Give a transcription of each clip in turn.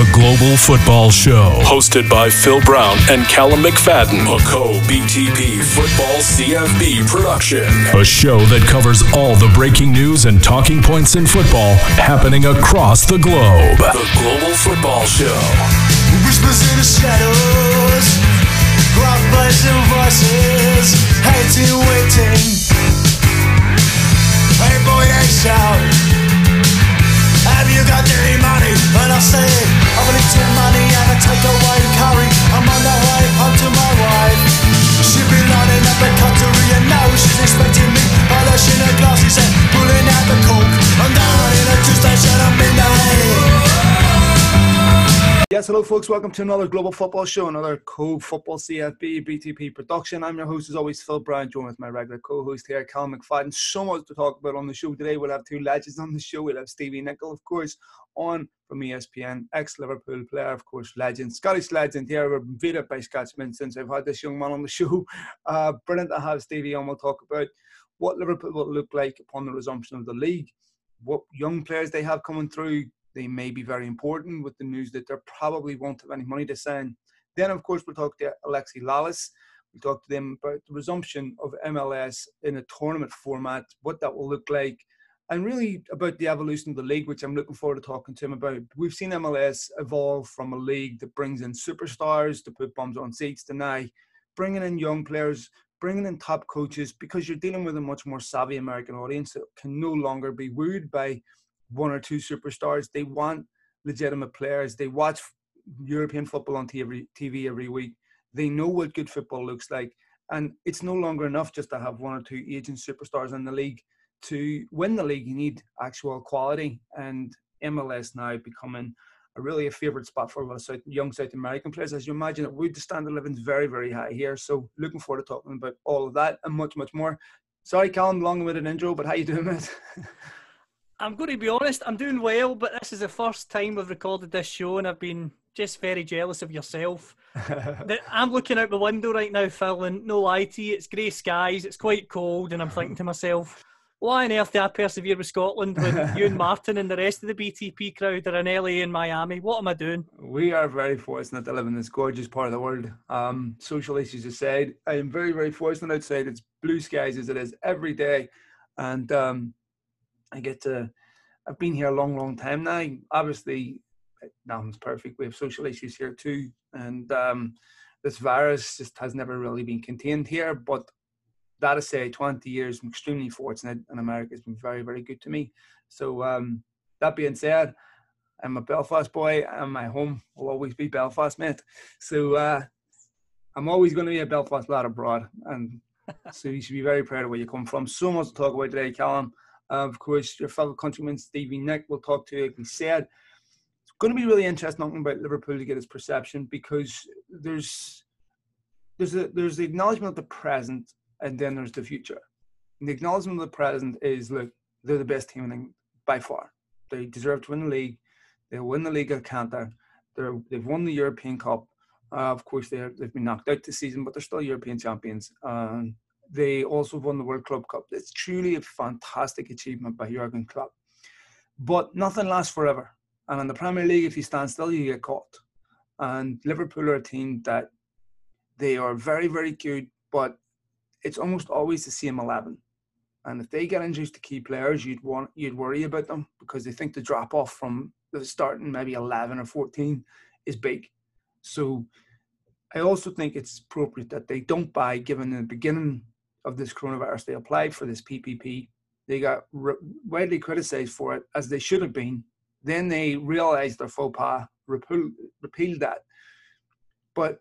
The Global Football Show, hosted by Phil Brown and Callum McFadden, a co BTP Football CFB production. A show that covers all the breaking news and talking points in football happening across the globe. The Global Football Show. Whispers in the shadows, rock buzzing voices, hating, waiting. Hey boy, they shout. Have you got any money? And I say, I will eat your money and I take away curry. I'm on the way home to my wife. She be lining up the cutlery and now she's expecting me. Polishing her glasses and pulling out the cork. I'm down in a two-station at midnight. Yes, hello, folks. Welcome to another Global Football Show, another Co Football CFB BTP production. I'm your host, as always, Phil Brown, joined with my regular co host here, Cal McFadden. So much to talk about on the show today. We'll have two legends on the show. We'll have Stevie Nicol, of course, on from ESPN, ex Liverpool player, of course, legend, Scottish legend here. We're invited by Scotsman since I've had this young man on the show. Uh, brilliant to have Stevie on. We'll talk about what Liverpool will look like upon the resumption of the league, what young players they have coming through they may be very important with the news that they probably won't have any money to sign. Then, of course, we'll talk to Alexi Lalas. We'll talk to them about the resumption of MLS in a tournament format, what that will look like, and really about the evolution of the league, which I'm looking forward to talking to him about. We've seen MLS evolve from a league that brings in superstars to put bums on seats to now bringing in young players, bringing in top coaches, because you're dealing with a much more savvy American audience that can no longer be wooed by one or two superstars. They want legitimate players. They watch European football on TV, every week. They know what good football looks like. And it's no longer enough just to have one or two agent superstars in the league. To win the league, you need actual quality. And MLS now becoming a really a favourite spot for us young South American players. As you imagine, it would the standard living is very, very high here. So looking forward to talking about all of that and much, much more. Sorry, Callum, long with an intro, but how you doing, mate? I'm going to be honest, I'm doing well, but this is the first time we've recorded this show, and I've been just very jealous of yourself. I'm looking out the window right now, Phil, and no lie to you, it's grey skies, it's quite cold, and I'm thinking to myself, why on earth do I persevere with Scotland when you and Martin and the rest of the BTP crowd are in LA and Miami? What am I doing? We are very fortunate to live in this gorgeous part of the world. Um, social issues aside, I am very, very fortunate outside. It's blue skies as it is every day. And um, I get to. I've been here a long, long time now. Obviously, nothing's perfect. We have social issues here too, and um, this virus just has never really been contained here. But that to say, 20 years, I'm extremely fortunate, and America has been very, very good to me. So um, that being said, I'm a Belfast boy, and my home will always be Belfast, mate. So uh, I'm always going to be a Belfast lad abroad, and so you should be very proud of where you come from. So much to talk about today, Callum. Uh, of course, your fellow countryman Stevie Nick will talk to you. Like we said, it's going to be really interesting talking about Liverpool to get his perception because there's there's a there's the acknowledgement of the present and then there's the future. And the acknowledgement of the present is look, they're the best team in by far. They deserve to win the league. They'll win the league at Cantor. They're, they've won the European Cup. Uh, of course, they've been knocked out this season, but they're still European champions. Um, they also won the World Club Cup. It's truly a fantastic achievement by Jurgen Klopp. But nothing lasts forever. And in the Premier League, if you stand still, you get caught. And Liverpool are a team that they are very, very good, but it's almost always the same 11. And if they get injuries to key players, you'd want you'd worry about them because they think the drop off from the starting maybe 11 or 14 is big. So I also think it's appropriate that they don't buy, given the beginning of this coronavirus. They applied for this PPP. They got re- widely criticized for it, as they should have been. Then they realized their faux pas, repealed, repealed that. But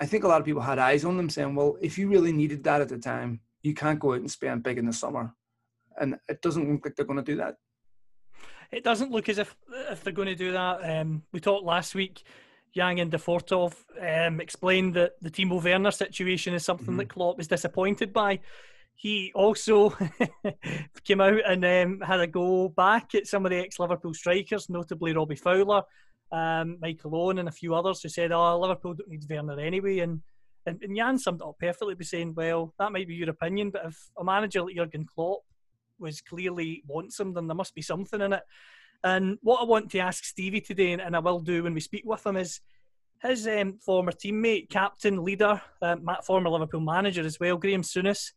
I think a lot of people had eyes on them saying, well, if you really needed that at the time, you can't go out and spend big in the summer. And it doesn't look like they're going to do that. It doesn't look as if if they're going to do that. Um, we talked last week Jan Aage Fjørtoft um, explained that the Timo Werner situation is something mm-hmm. that Klopp is disappointed by. He also came out and um, had a go back at some of the ex-Liverpool strikers, notably Robbie Fowler, um, Michael Owen, and a few others who said, "Oh, Liverpool don't need Werner anyway." And and, and Jan summed it up perfectly by saying, "Well, that might be your opinion, but if a manager like Jurgen Klopp was clearly wants him, then there must be something in it." And what I want to ask Stevie today, and I will do when we speak with him, is his um, former teammate, captain, leader, uh, former Liverpool manager as well, Graham Souness,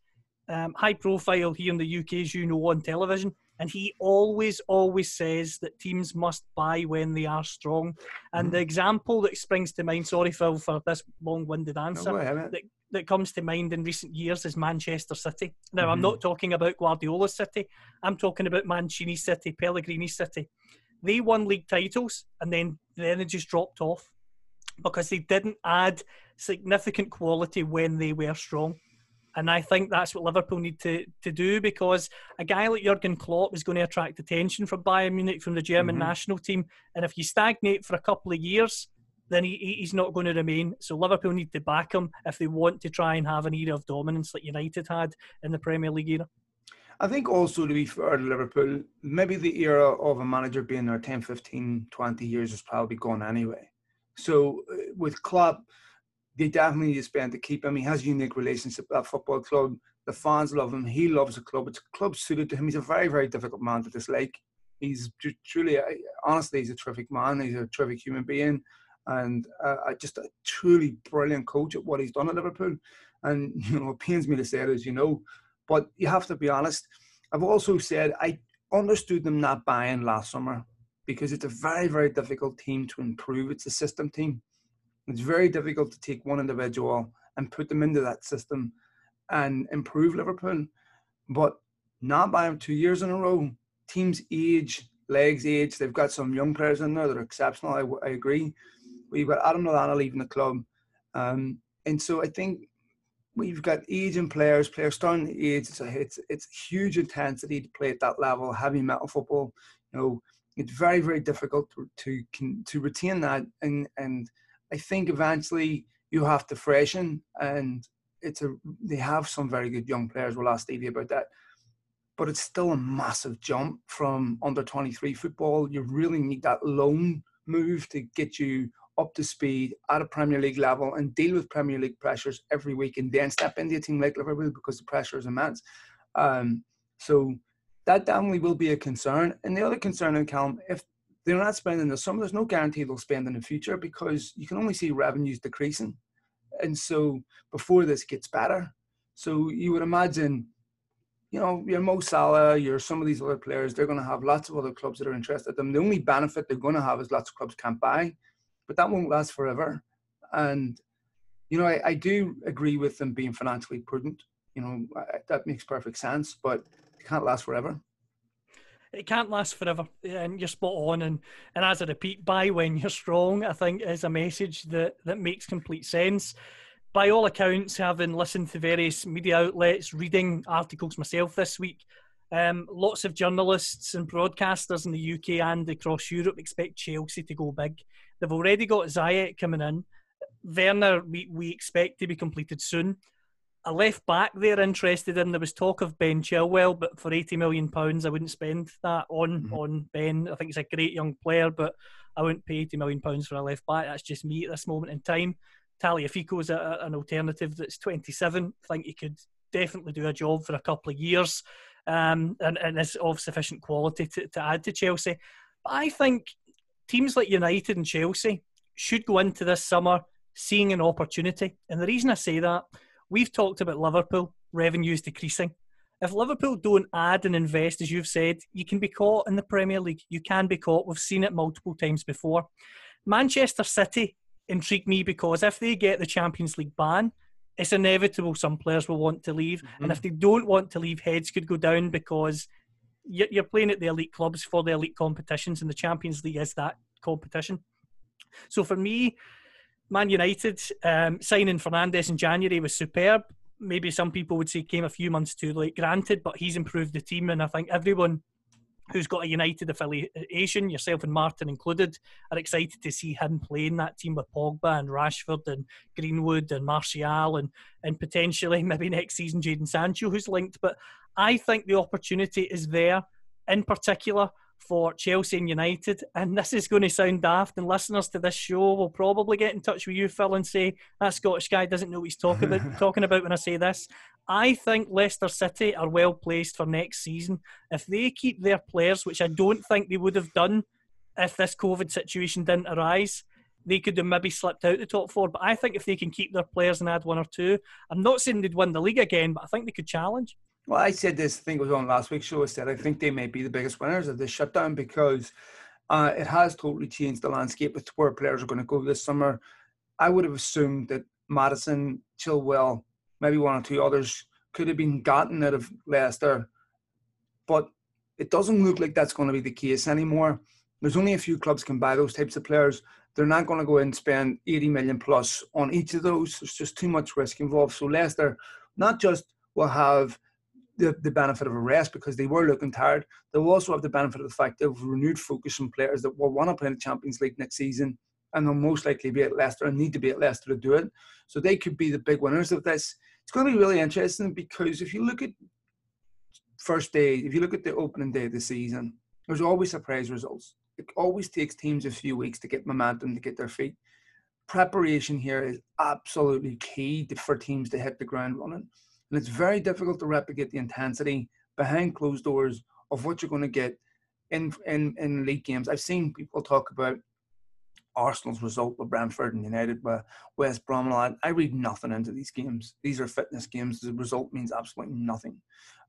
um, high profile here in the UK, as you know, on television. And he always, always says that teams must buy when they are strong. And mm. the example that springs to mind, sorry, Phil, for this long winded answer, no, that, that comes to mind in recent years is Manchester City. Now, mm-hmm. I'm not talking about Guardiola City, I'm talking about Mancini City, Pellegrini City. They won league titles and then, then it just dropped off because they didn't add significant quality when they were strong. And I think that's what Liverpool need to, to do because a guy like Jurgen Klopp is going to attract attention from Bayern Munich, from the German mm-hmm. national team. And if you stagnate for a couple of years, then he, he's not going to remain. So Liverpool need to back him if they want to try and have an era of dominance like United had in the Premier League era. I think also to be fair to Liverpool, maybe the era of a manager being there 10, 15, 20 years is probably gone anyway. So uh, with Klopp, they definitely need to spend to keep him. He has a unique relationship with that football club. The fans love him. He loves the club. It's a club suited to him. He's a very, very difficult man to dislike. He's truly, honestly, he's a terrific man. He's a terrific human being and uh, just a truly brilliant coach at what he's done at Liverpool. And you know, it pains me to say it, as you know, but you have to be honest. I've also said I understood them not buying last summer because it's a very, very difficult team to improve. It's a system team. It's very difficult to take one individual and put them into that system and improve Liverpool. But not by two years in a row, teams age, legs age. They've got some young players in there that are exceptional. I, I agree. We've got Adam Lallana leaving the club. Um, and so I think we've got aging players, players starting to age. It's, a, it's, it's huge intensity to play at that level, heavy metal football. You know, it's very, very difficult to, to, to retain that. And, and I think eventually you have to freshen and it's a, they have some very good young players. We'll ask Stevie about that. But it's still a massive jump from under 23 football. You really need that loan move to get you up to speed at a Premier League level and deal with Premier League pressures every week and then step into a team like Liverpool because the pressure is immense. Um, so that definitely will be a concern. And the other concern in Callum, if they're not spending the summer, there's no guarantee they'll spend in the future because you can only see revenues decreasing. And so before this gets better, so you would imagine, you know, your Mo Salah, your some of these other players, they're going to have lots of other clubs that are interested in them. The only benefit they're going to have is lots of clubs can't buy but that won't last forever. And you know, I, I do agree with them being financially prudent. You know, I, that makes perfect sense, but it can't last forever. It can't last forever, and you're spot on. And and as I repeat, buy when you're strong. I think is a message that that makes complete sense. By all accounts, having listened to various media outlets, reading articles myself this week, um, lots of journalists and broadcasters in the UK and across Europe expect Chelsea to go big. They've already got Ziyech coming in. Werner, we, we expect to be completed soon. A left back they're interested in. There was talk of Ben Chilwell, but for eighty million pounds, I wouldn't spend that on mm-hmm. on Ben. I think he's a great young player, but I wouldn't pay eighty million pounds for a left back. That's just me at this moment in time. Tagliafico is a, an alternative that's twenty seven. I think he could definitely do a job for a couple of years, um, and, and is of sufficient quality to, to add to Chelsea. But I think teams like United and Chelsea should go into this summer seeing an opportunity. And the reason I say that, we've talked about Liverpool revenues decreasing. If Liverpool don't add and invest, as you've said, you can be caught in the Premier League. You can be caught. We've seen it multiple times before. Manchester City intrigue me because if they get the Champions League ban, it's inevitable some players will want to leave. Mm-hmm. And if they don't want to leave, heads could go down because you're playing at the elite clubs for the elite competitions, and the Champions League is that competition. So for me, Man United um, signing Fernandes in January was superb. Maybe some people would say came a few months too late, granted, but he's improved the team, and I think everyone who's got a United affiliation, yourself and Martin included, are excited to see him playing that team with Pogba and Rashford and Greenwood and Martial and and potentially maybe next season Jadon Sancho who's linked. But I think the opportunity is there, in particular for Chelsea and United. And this is going to sound daft, and listeners to this show will probably get in touch with you, Phil, and say that Scottish guy doesn't know what he's talking about, talking about when I say this. I think Leicester City are well placed for next season. If they keep their players, which I don't think they would have done if this COVID situation didn't arise, they could have maybe slipped out the top four. But I think if they can keep their players and add one or two, I'm not saying they'd win the league again, but I think they could challenge. Well, I said this, it was on last week's show. I said I think they may be the biggest winners of this shutdown because uh, it has totally changed the landscape with where players are going to go this summer. I would have assumed that Madison, Chilwell, maybe one or two others could have been gotten out of Leicester, but it doesn't look like that's going to be the case anymore. There's only a few clubs can buy those types of players. They're not going to go and spend 80 million plus on each of those. There's just too much risk involved. So Leicester not just will have the, the benefit of a rest because they were looking tired. They'll also have the benefit of the fact they've renewed focus on players that will want to play in the Champions League next season and they'll most likely be at Leicester and need to be at Leicester to do it. So they could be the big winners of this. It's going to be really interesting because if you look at first day, if you look at the opening day of the season, there's always surprise results. It always takes teams a few weeks to get momentum, to get their feet. Preparation here is absolutely key for teams to hit the ground running. And it's very difficult to replicate the intensity behind closed doors of what you're going to get in, in, in league games. I've seen people talk about Arsenal's result with Brentford and United with West Brom. I read nothing into these games. These are fitness games. The result means absolutely nothing.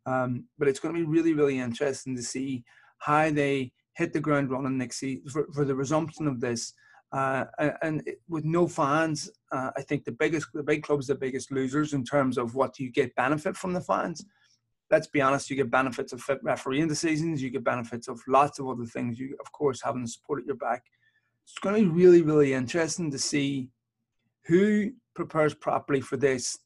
Um, but it's going to be really, really interesting to see how they hit the ground running next season for, for the resumption of this. Uh, and with no fans, uh, I think the biggest, the big clubs, the biggest losers in terms of what you get benefit from the fans. Let's be honest, you get benefits of fit refereeing decisions, you get benefits of lots of other things. You, of course, having the support at your back. It's going to be really, really interesting to see who prepares properly for this.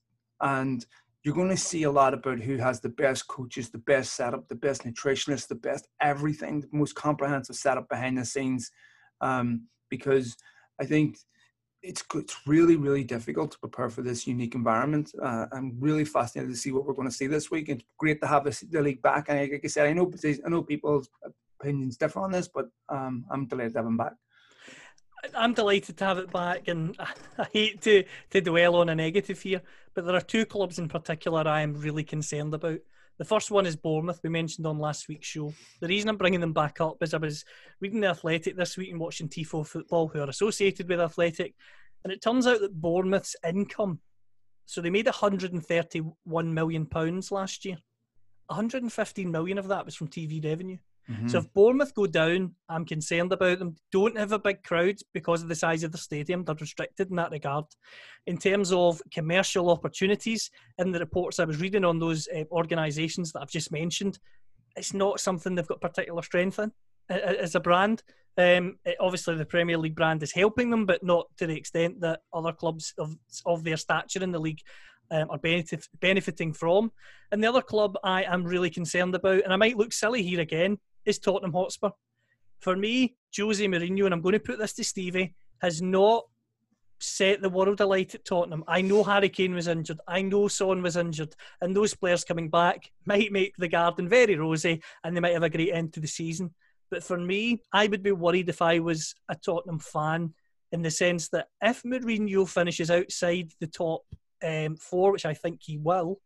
And you're going to see a lot about who has the best coaches, the best setup, the best nutritionists, the best everything, the most comprehensive setup behind the scenes. Um, because I think it's it's really really difficult to prepare for this unique environment. Uh, I'm really fascinated to see what we're going to see this week. It's great to have the league back, and like I said, I know I know people's opinions differ on this, but um, I'm delighted to have him back. I'm delighted to have it back, and I hate to, to dwell on a negative here, but there are two clubs in particular I am really concerned about. The first one is Bournemouth, we mentioned on last week's show. The reason I'm bringing them back up is I was reading The Athletic this week and watching Tifo Football, who are associated with Athletic, and it turns out that Bournemouth's income, so they made 131 million pounds last year. 115 million of that was from TV revenue. Mm-hmm. So if Bournemouth go down, I'm concerned about them. Don't have a big crowd because of the size of the stadium. They're restricted in that regard. In terms of commercial opportunities, in the reports I was reading on those uh, organisations that I've just mentioned, it's not something they've got particular strength in as a brand. Um, obviously, the Premier League brand is helping them, but not to the extent that other clubs of of their stature in the league um, are benefit, benefiting from. And the other club I am really concerned about, and I might look silly here again, is Tottenham Hotspur. For me, Jose Mourinho, and I'm going to put this to Stevie, has not set the world alight at Tottenham. I know Harry Kane was injured. I know Son was injured. And those players coming back might make the garden very rosy and they might have a great end to the season. But for me, I would be worried if I was a Tottenham fan in the sense that if Mourinho finishes outside the top um, four, which I think he will,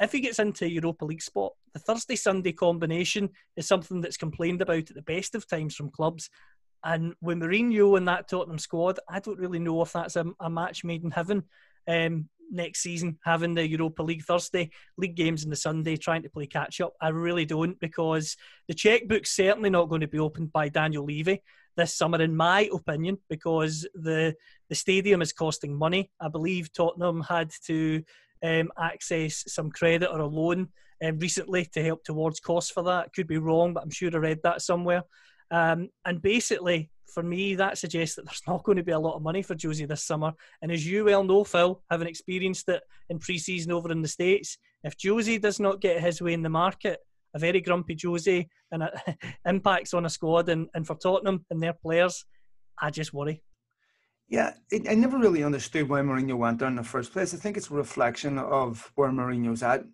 if he gets into Europa League spot, the Thursday Sunday combination is something that's complained about at the best of times from clubs. And with Mourinho and that Tottenham squad, I don't really know if that's a, a match made in heaven um, next season, having the Europa League Thursday, league games on the Sunday, trying to play catch up. I really don't because the checkbook's certainly not going to be opened by Daniel Levy this summer, in my opinion, because the the stadium is costing money. I believe Tottenham had to um, access some credit or a loan um, recently to help towards costs for that. Could be wrong, but I'm sure I read that somewhere. Um, and basically, for me, that suggests that there's not going to be a lot of money for Josie this summer. And as you well know, Phil, having experienced it in pre-season over in the States, if Josie does not get his way in the market, a very grumpy Josie and impacts on a squad and, and for Tottenham and their players, I just worry. Yeah, it, I never really understood why Mourinho went there in the first place. I think it's a reflection of where Mourinho's at.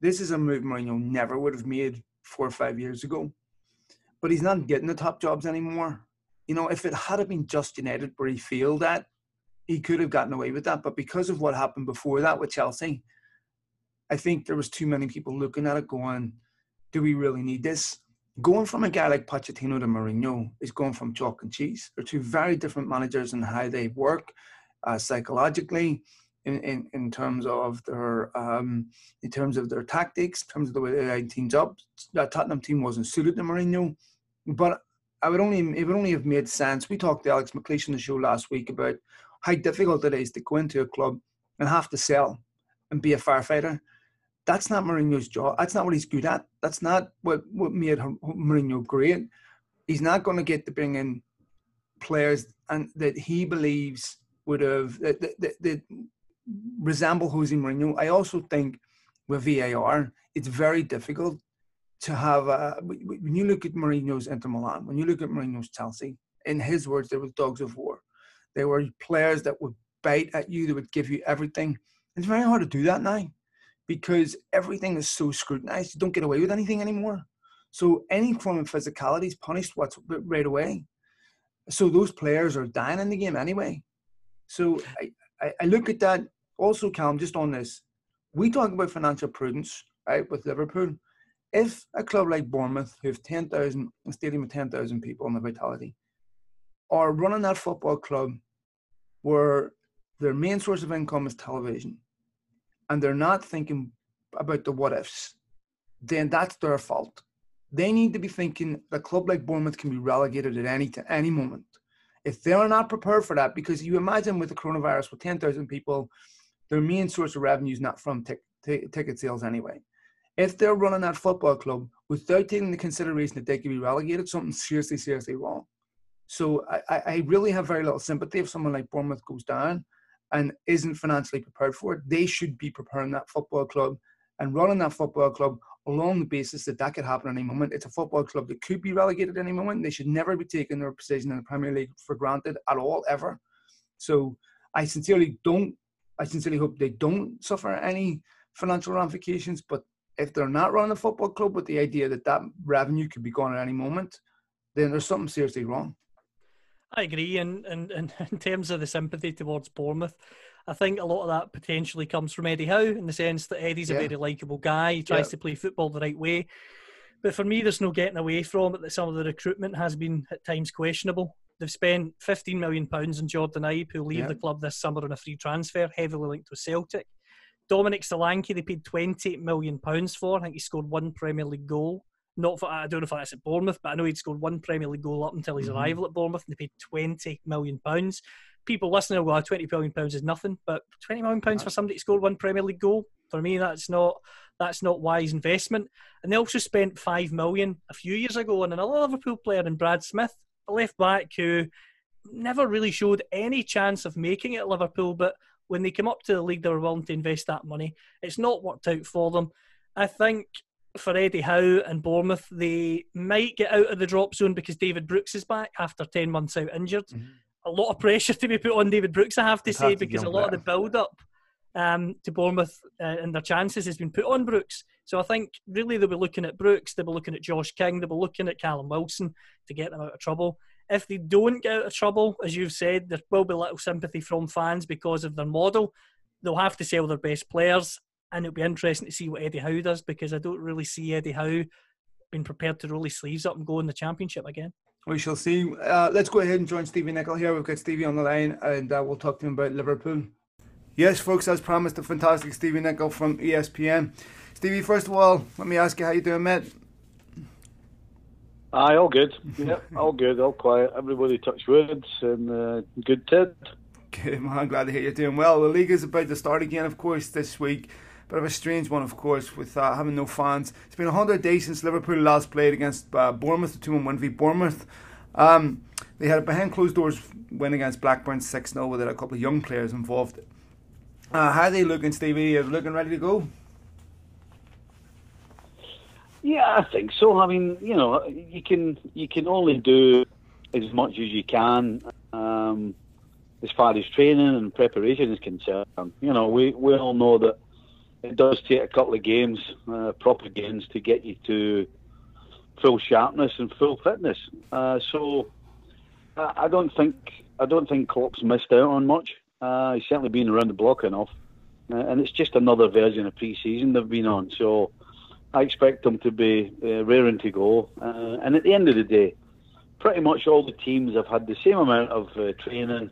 This is a move Mourinho never would have made four or five years ago. but he's not getting the top jobs anymore. You know, if it had been just United where he failed at, he could have gotten away with that. But because of what happened before that with Chelsea, I think there was too many people looking at it going, do we really need this? Going from a guy like Pochettino to Mourinho is going from chalk and cheese. They're two very different managers and how they work uh, psychologically, in, in, in terms of their um, in terms of their tactics, in terms of the way they line teams up. That Tottenham team wasn't suited to Mourinho, but I would only it would only have made sense. We talked to Alex McLeish on the show last week about how difficult it is to go into a club and have to sell and be a firefighter. That's not Mourinho's job. That's not what he's good at. That's not what, what made Mourinho great. He's not going to get to bring in players and that he believes would have that, that, that resemble Jose Mourinho. I also think with VAR, it's very difficult to have a, when you look at Mourinho's Inter Milan, when you look at Mourinho's Chelsea, in his words, they were dogs of war. They were players that would bite at you, they would give you everything. It's very hard to do that now because everything is so scrutinized. You don't get away with anything anymore. So any form of physicality is punished right away. So those players are dying in the game anyway. So I, I look at that also, Callum, just on this. We talk about financial prudence, right, with Liverpool. If a club like Bournemouth, who have 10,000, a stadium with 10,000 people in the vitality, are running that football club where their main source of income is television, and they're not thinking about the what ifs, then that's their fault. They need to be thinking a club like Bournemouth can be relegated at any any moment. If they're not prepared for that, because you imagine with the coronavirus, with 10,000 people, their main source of revenue is not from t- t- ticket sales anyway. If they're running that football club without taking the consideration that they could be relegated, something's seriously, seriously wrong. So I, I really have very little sympathy if someone like Bournemouth goes down and isn't financially prepared for it. They should be preparing that football club and running that football club along the basis that that could happen any moment. It's a football club that could be relegated any moment. They should never be taking their position in the Premier League for granted at all, ever. So I sincerely don't, I sincerely hope they don't suffer any financial ramifications. But if they're not running a football club with the idea that that revenue could be gone at any moment, then there's something seriously wrong. I agree, and, and, and in terms of the sympathy towards Bournemouth, I think a lot of that potentially comes from Eddie Howe in the sense that Eddie's yeah. a very likable guy. He tries yeah. to play football the right way. But for me, there's no getting away from it that some of the recruitment has been at times questionable. They've spent £15 million on Jordan Ibe, who'll leave yeah. the club this summer on a free transfer, heavily linked with Celtic. Dominic Solanke, they paid £28 million for. I think he scored one Premier League goal. Not for, I don't know if that's at Bournemouth, but I know he'd scored one Premier League goal up until his mm-hmm. arrival at Bournemouth, and they paid £20 million people listening will go, oh, twenty million pounds is nothing, but twenty million pounds for somebody to score one Premier League goal for me, that's not that's not wise investment. And they also spent five million a few years ago on another Liverpool player in Brad Smith, a left back who never really showed any chance of making it at Liverpool, but when they came up to the league, they were willing to invest that money. It's not worked out for them. I think for Eddie Howe and Bournemouth, they might get out of the drop zone because David Brooks is back after 10 months out injured. Mm-hmm a lot of pressure to be put on David Brooks, I have to say, because a lot of the build up um, to Bournemouth uh, and their chances has been put on Brooks. So I think really they'll be looking at Brooks, they'll be looking at Josh King, they'll be looking at Callum Wilson to get them out of trouble. If they don't get out of trouble, as you've said, there will be little sympathy from fans because of their model. They'll have to sell their best players, and it'll be interesting to see what Eddie Howe does because I don't really see Eddie Howe being prepared to roll his sleeves up and go in the championship again. We shall see. Uh, let's go ahead and join Stevie Nicol here. We've got Stevie on the line and uh, we'll talk to him about Liverpool. Yes, folks, as promised, the fantastic Stevie Nicol from ESPN. Stevie, first of all, let me ask you how you doing, mate? Aye, all good. Yeah, all good, all quiet. Everybody touch words and uh, good Ted. Good, man. I'm glad to hear you're doing well. The league is about to start again, of course, this week. Bit of a strange one, of course, with uh, having no fans. It's been 100 days since Liverpool last played against uh, Bournemouth, the 2 1 v Bournemouth. Um, they had a behind closed doors win against Blackburn 6 0 with a couple of young players involved. Uh, how are they looking, Stevie? Are they looking ready to go? Yeah, I think so. I mean, you know, you can you can only do as much as you can um, as far as training and preparation is concerned. You know, we, we all know that it does take a couple of games, uh, proper games, to get you to full sharpness and full fitness. Uh, so I don't think I don't think Klopp's missed out on much. Uh, he's certainly been around the block enough, uh, and it's just another version of pre-season they've been on. So I expect them to be uh, raring to go. Uh, and at the end of the day, pretty much all the teams have had the same amount of uh, training,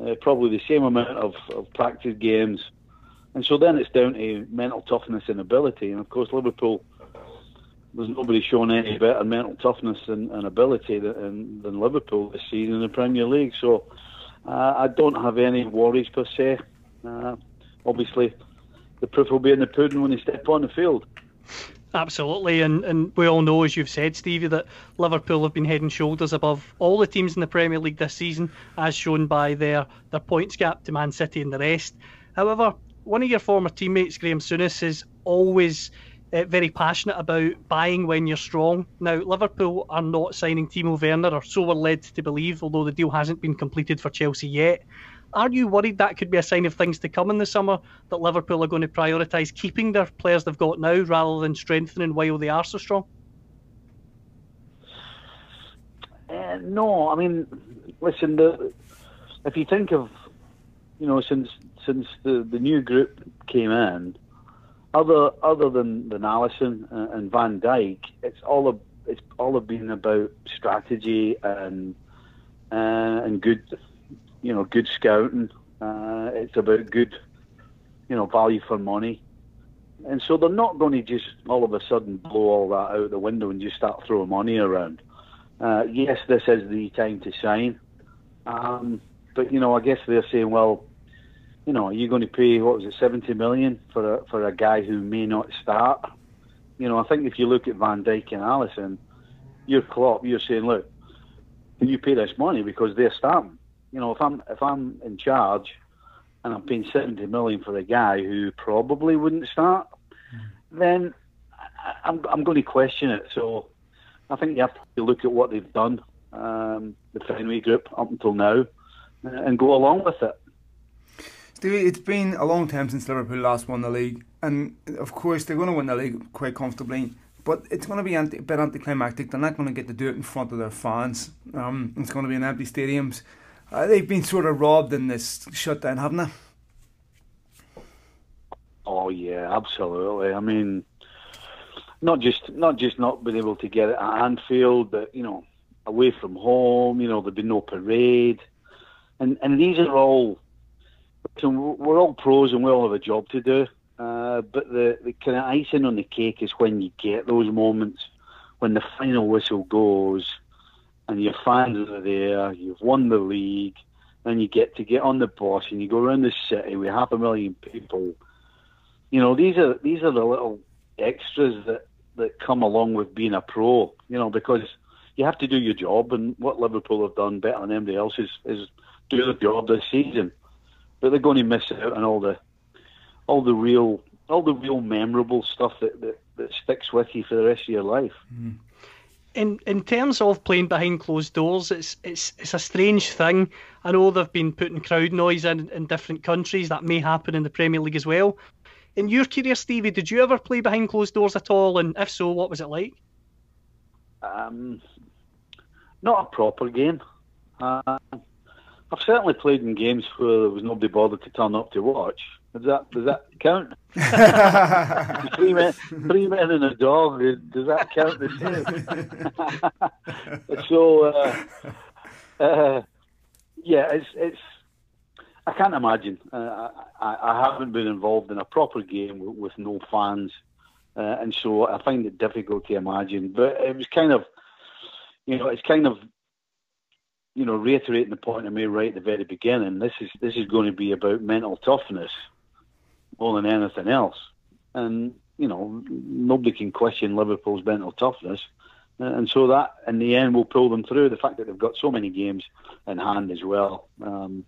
uh, probably the same amount of, of practice games, and so then it's down to mental toughness and ability. And of course, Liverpool there's nobody shown any better mental toughness and, and ability than, than, Liverpool this season in the Premier League. So uh, I don't have any worries per se. Uh, obviously, the proof will be in the pudding when they step on the field. Absolutely, and, and we all know, as you've said, Stevie, that Liverpool have been head and shoulders above all the teams in the Premier League this season, as shown by their, their points gap to Man City and the rest. However, one of your former teammates, Graham Souness, is always uh, very passionate about buying when you're strong. Now, Liverpool are not signing Timo Werner, or so we're led to believe, although the deal hasn't been completed for Chelsea yet. Are you worried that could be a sign of things to come in the summer that Liverpool are going to prioritise keeping their players they've got now rather than strengthening while they are so strong? Uh, no, I mean, listen. The, if you think of, you know, since since the the new group came in, other other than than Alisson and, Van Dijk, it's all a, it's all been about strategy and uh, and good, you know, good scouting. Uh, it's about good, you know, value for money. And so they're not going to just all of a sudden blow all that out the window and just start throwing money around. Uh, yes, this is the time to sign. Um, but, you know, I guess they're saying, well, you know, are you going to pay what was it, seventy million for a for a guy who may not start? You know, I think if you look at Van Dijk and Alisson, you're Klopp, you're saying, look, can you pay this money because they're starting? You know, if I'm if I'm in charge and I'm paying seventy million for a guy who probably wouldn't start, then I'm I'm going to question it. So I think you have to look at what they've done, um, the Fenway Group up until now, and go along with it. Stevie, it's been a long time since Liverpool last won the league, and of course they're going to win the league quite comfortably. But it's going to be anti- a bit anticlimactic. They're not going to get to do it in front of their fans. Um, it's going to be in empty stadiums. Uh, they've been sort of robbed in this shutdown, haven't they? Oh yeah, absolutely. I mean, not just not just not being able to get it at Anfield, but you know, away from home. You know, there'd be no parade, and and these are all we're all pros and we all have a job to do. Uh, but the, the kind of icing on the cake is when you get those moments when the final whistle goes and your fans are there, you've won the league, and you get to get on the bus and you go around the city with half a million people. You know, these are these are the little extras that, that come along with being a pro. You know, because you have to do your job, and what Liverpool have done better than anybody else is, is do the job this season but they're going to miss out on all the all the real all the real memorable stuff that, that, that sticks with you for the rest of your life. Mm. In in terms of playing behind closed doors, it's it's it's a strange thing. I know they've been putting crowd noise in, in different countries. That may happen in the Premier League as well. In your career, Stevie, did you ever play behind closed doors at all? And if so, what was it like? Um, not a proper game. Uh, I've certainly played in games where there was nobody bothered to turn up to watch. Does that does that count? three men, three men and a dog. Does that count the same? so, uh, uh, yeah, it's it's. I can't imagine. Uh, I, I haven't been involved in a proper game with, with no fans, uh, and so I find it difficult to imagine. But it was kind of, you know, it's kind of you know, reiterating the point I made right at the very beginning, this is this is going to be about mental toughness more than anything else. And you know, nobody can question Liverpool's mental toughness, and so that in the end will pull them through. The fact that they've got so many games in hand as well. Um,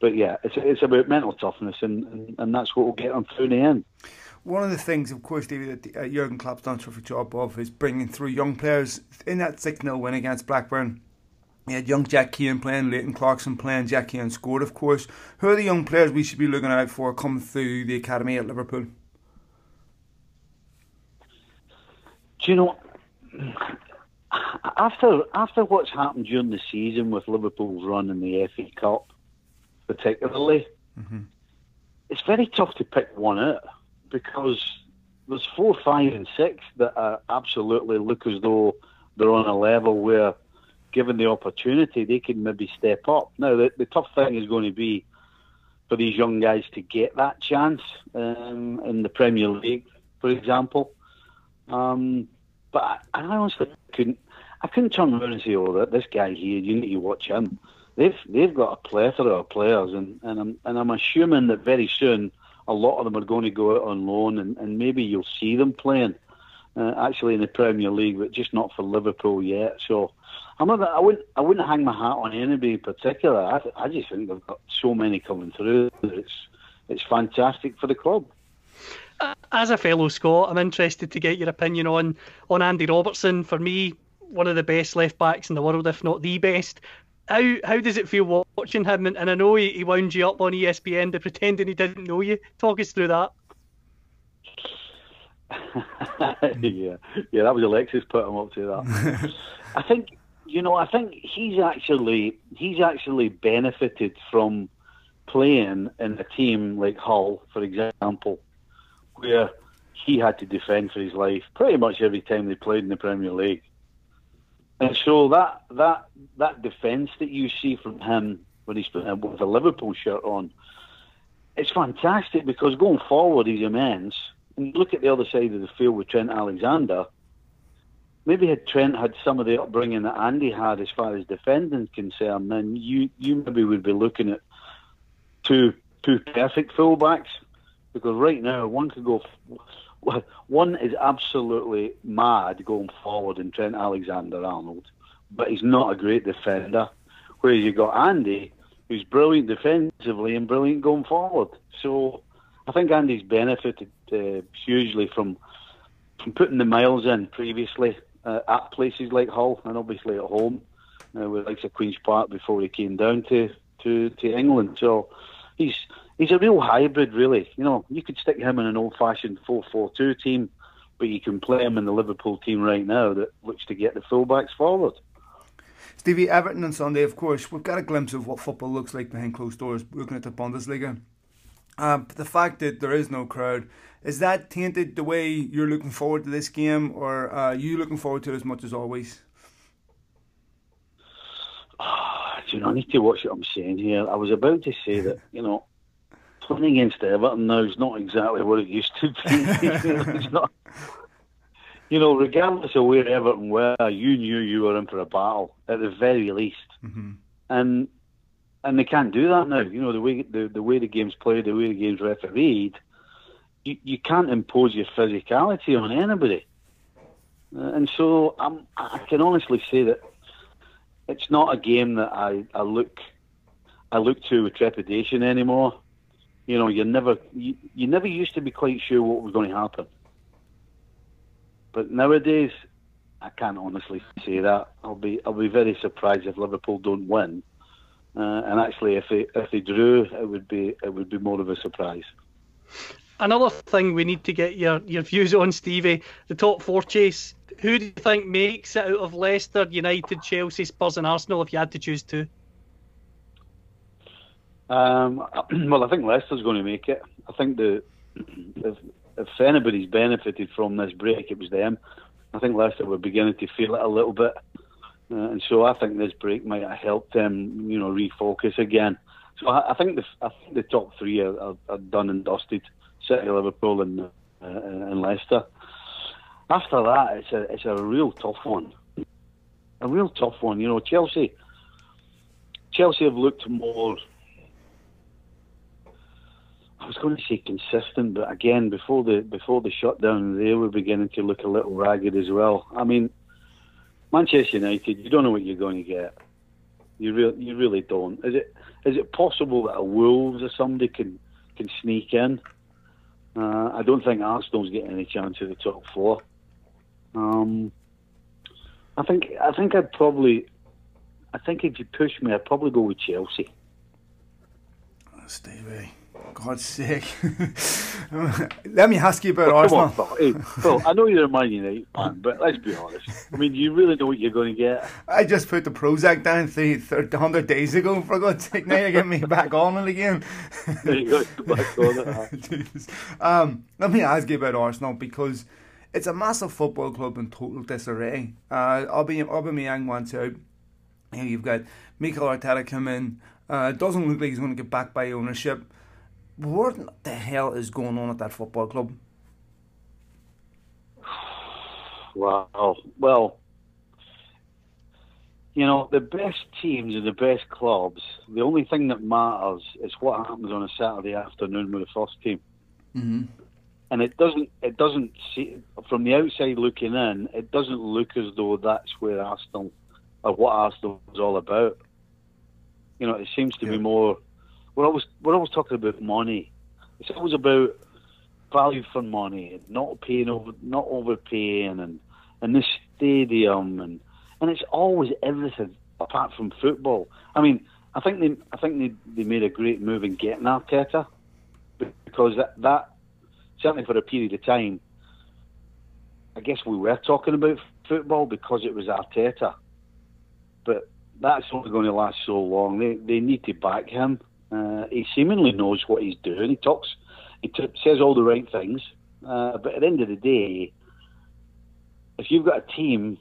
but yeah, it's it's about mental toughness, and, and, and that's what will get them through in the end. One of the things, of course, David, that uh, Jurgen Klopp's done a terrific job of is bringing through young players in that 6 0 win against Blackburn you had young Jake Cain playing, Leighton Clarkson playing, Jake Cain scored, of course. Who are the young players we should be looking out for coming through the academy at Liverpool? Do you know, after after what's happened during the season with Liverpool's run in the FA Cup, particularly, mm-hmm. it's very tough to pick one out because there's four, five, and six that are absolutely look as though they're on a level where, given the opportunity, they can maybe step up. Now, the, the tough thing is going to be for these young guys to get that chance um, in the Premier League, for example. Um, but I, I honestly couldn't. I couldn't turn around and say, "Oh, that this guy here, you need to watch him." They've they've got a plethora of players, and, and I'm and I'm assuming that very soon a lot of them are going to go out on loan, and, and maybe you'll see them playing uh, actually in the Premier League, but just not for Liverpool yet. So I'm not. I wouldn't. I wouldn't hang my hat on anybody in particular. I, I just think they've got so many coming through. It's it's fantastic for the club. As a fellow Scot, I'm interested to get your opinion on on Andy Robertson. For me, one of the best left backs in the world, if not the best. How how does it feel watching him? And, and I know he, he wound you up on ESPN to pretending he didn't know you. Talk us through that. yeah, yeah, that was Alexi's put him up to that. I think you know, I think he's actually he's actually benefited from playing in a team like Hull, for example, where he had to defend for his life pretty much every time they played in the Premier League. And so that that that defence that you see from him when he's with a Liverpool shirt on, it's fantastic because going forward he's immense. Look at the other side of the field with Trent Alexander. Maybe had Trent had some of the upbringing that Andy had as far as defending concerned, then you you maybe would be looking at two two perfect fullbacks because right now one could go one is absolutely mad going forward in Trent Alexander Arnold, but he's not a great defender. Whereas you've got Andy, who's brilliant defensively and brilliant going forward. So I think Andy's benefited uh, hugely from from putting the miles in previously uh, at places like Hull and obviously at home uh, with likes of Queen's Park before he came down to, to, to England. So he's he's a real hybrid, really. You know, you could stick him in an old-fashioned 4-4-2 team, but you can play him in the Liverpool team right now that looks to get the fullbacks forward. Stevie, Everton on Sunday, of course, we've got a glimpse of what football looks like behind closed doors, looking at the Bundesliga. Um, the fact that there is no crowd, is that tainted the way you're looking forward to this game, or are you looking forward to it as much as always? Oh, you know, I need to watch what I'm saying here. I was about to say that, you know, playing against Everton now is not exactly what it used to be. it's not. You know, regardless of where Everton were, you knew you were in for a battle at the very least, mm-hmm. and and they can't do that now. You know, the way the, the way the game's played, the way the game's refereed, you, you can't impose your physicality on anybody. Uh, and so I'm, I can honestly say that it's not a game that I, I look I look to with trepidation anymore. You know, you never you, you never used to be quite sure what was going to happen. But nowadays, I can't honestly say that. I'll be I'll be very surprised if Liverpool don't win. Uh, and actually, if they if they drew, it would be it would be more of a surprise. Another thing we need to get your, your views on, Stevie, the top four chase. Who do you think makes it out of Leicester, United, Chelsea, Spurs, and Arsenal if you had to choose two? Um, well, I think Leicester's going to make it. I think the if, if anybody's benefited from this break, it was them. I think Leicester were beginning to feel it a little bit, uh, and so I think this break might have helped them, you know, refocus again. So I, I think the I think the top three are, are, are done and dusted: City, Liverpool, and uh, and Leicester. After that, it's a it's a real tough one, a real tough one. You know, Chelsea. Chelsea have looked more I was going to say consistent, but again, before the before the shutdown, they were beginning to look a little ragged as well. I mean, Manchester United, you don't know what you're going to get. You really, you really don't. Is it is it possible that a Wolves or somebody can can sneak in? Uh, I don't think Arsenal's getting any chance of the top four. Um, I think I think I'd probably, I think if you push me, I'd probably go with Chelsea. Stevie. God's sake. Let me ask you about Come Arsenal. on, Phil. Hey, Phil, I know you're a Man United fan, but let's be honest. I mean, you really know what you're going to get. I just put the Prozac down 300 days ago, for God's sake. Now you get me back on it again. There you go. Go back on it, huh? Um, let me ask you about Arsenal because it's a massive football club in total disarray. Uh, Aubame- Aubameyang wants out. You know, you've got Mikel Arteta come in. Uh, doesn't look like he's going to get backed by ownership. What the hell is going on at that football club? Wow. Well, you know, the best teams and the best clubs, the only thing that matters is what happens on a Saturday afternoon with the first team. Mm-hmm. And it doesn't, it doesn't see, from the outside looking in, it doesn't look as though that's where Arsenal, or what Arsenal is all about. You know, it seems to Yeah. be more, we're always, we're always talking about money. It's always about value for money, and not paying over, not overpaying, and and the stadium, and and it's always everything apart from football. I mean, I think they, I think they, they made a great move in getting Arteta because that that certainly for a period of time, I guess we were talking about football because it was Arteta, but that's only going to last so long. They they need to back him. Uh, he seemingly knows what he's doing. He talks, he t- says all the right things, uh, but at the end of the day, if you've got a team,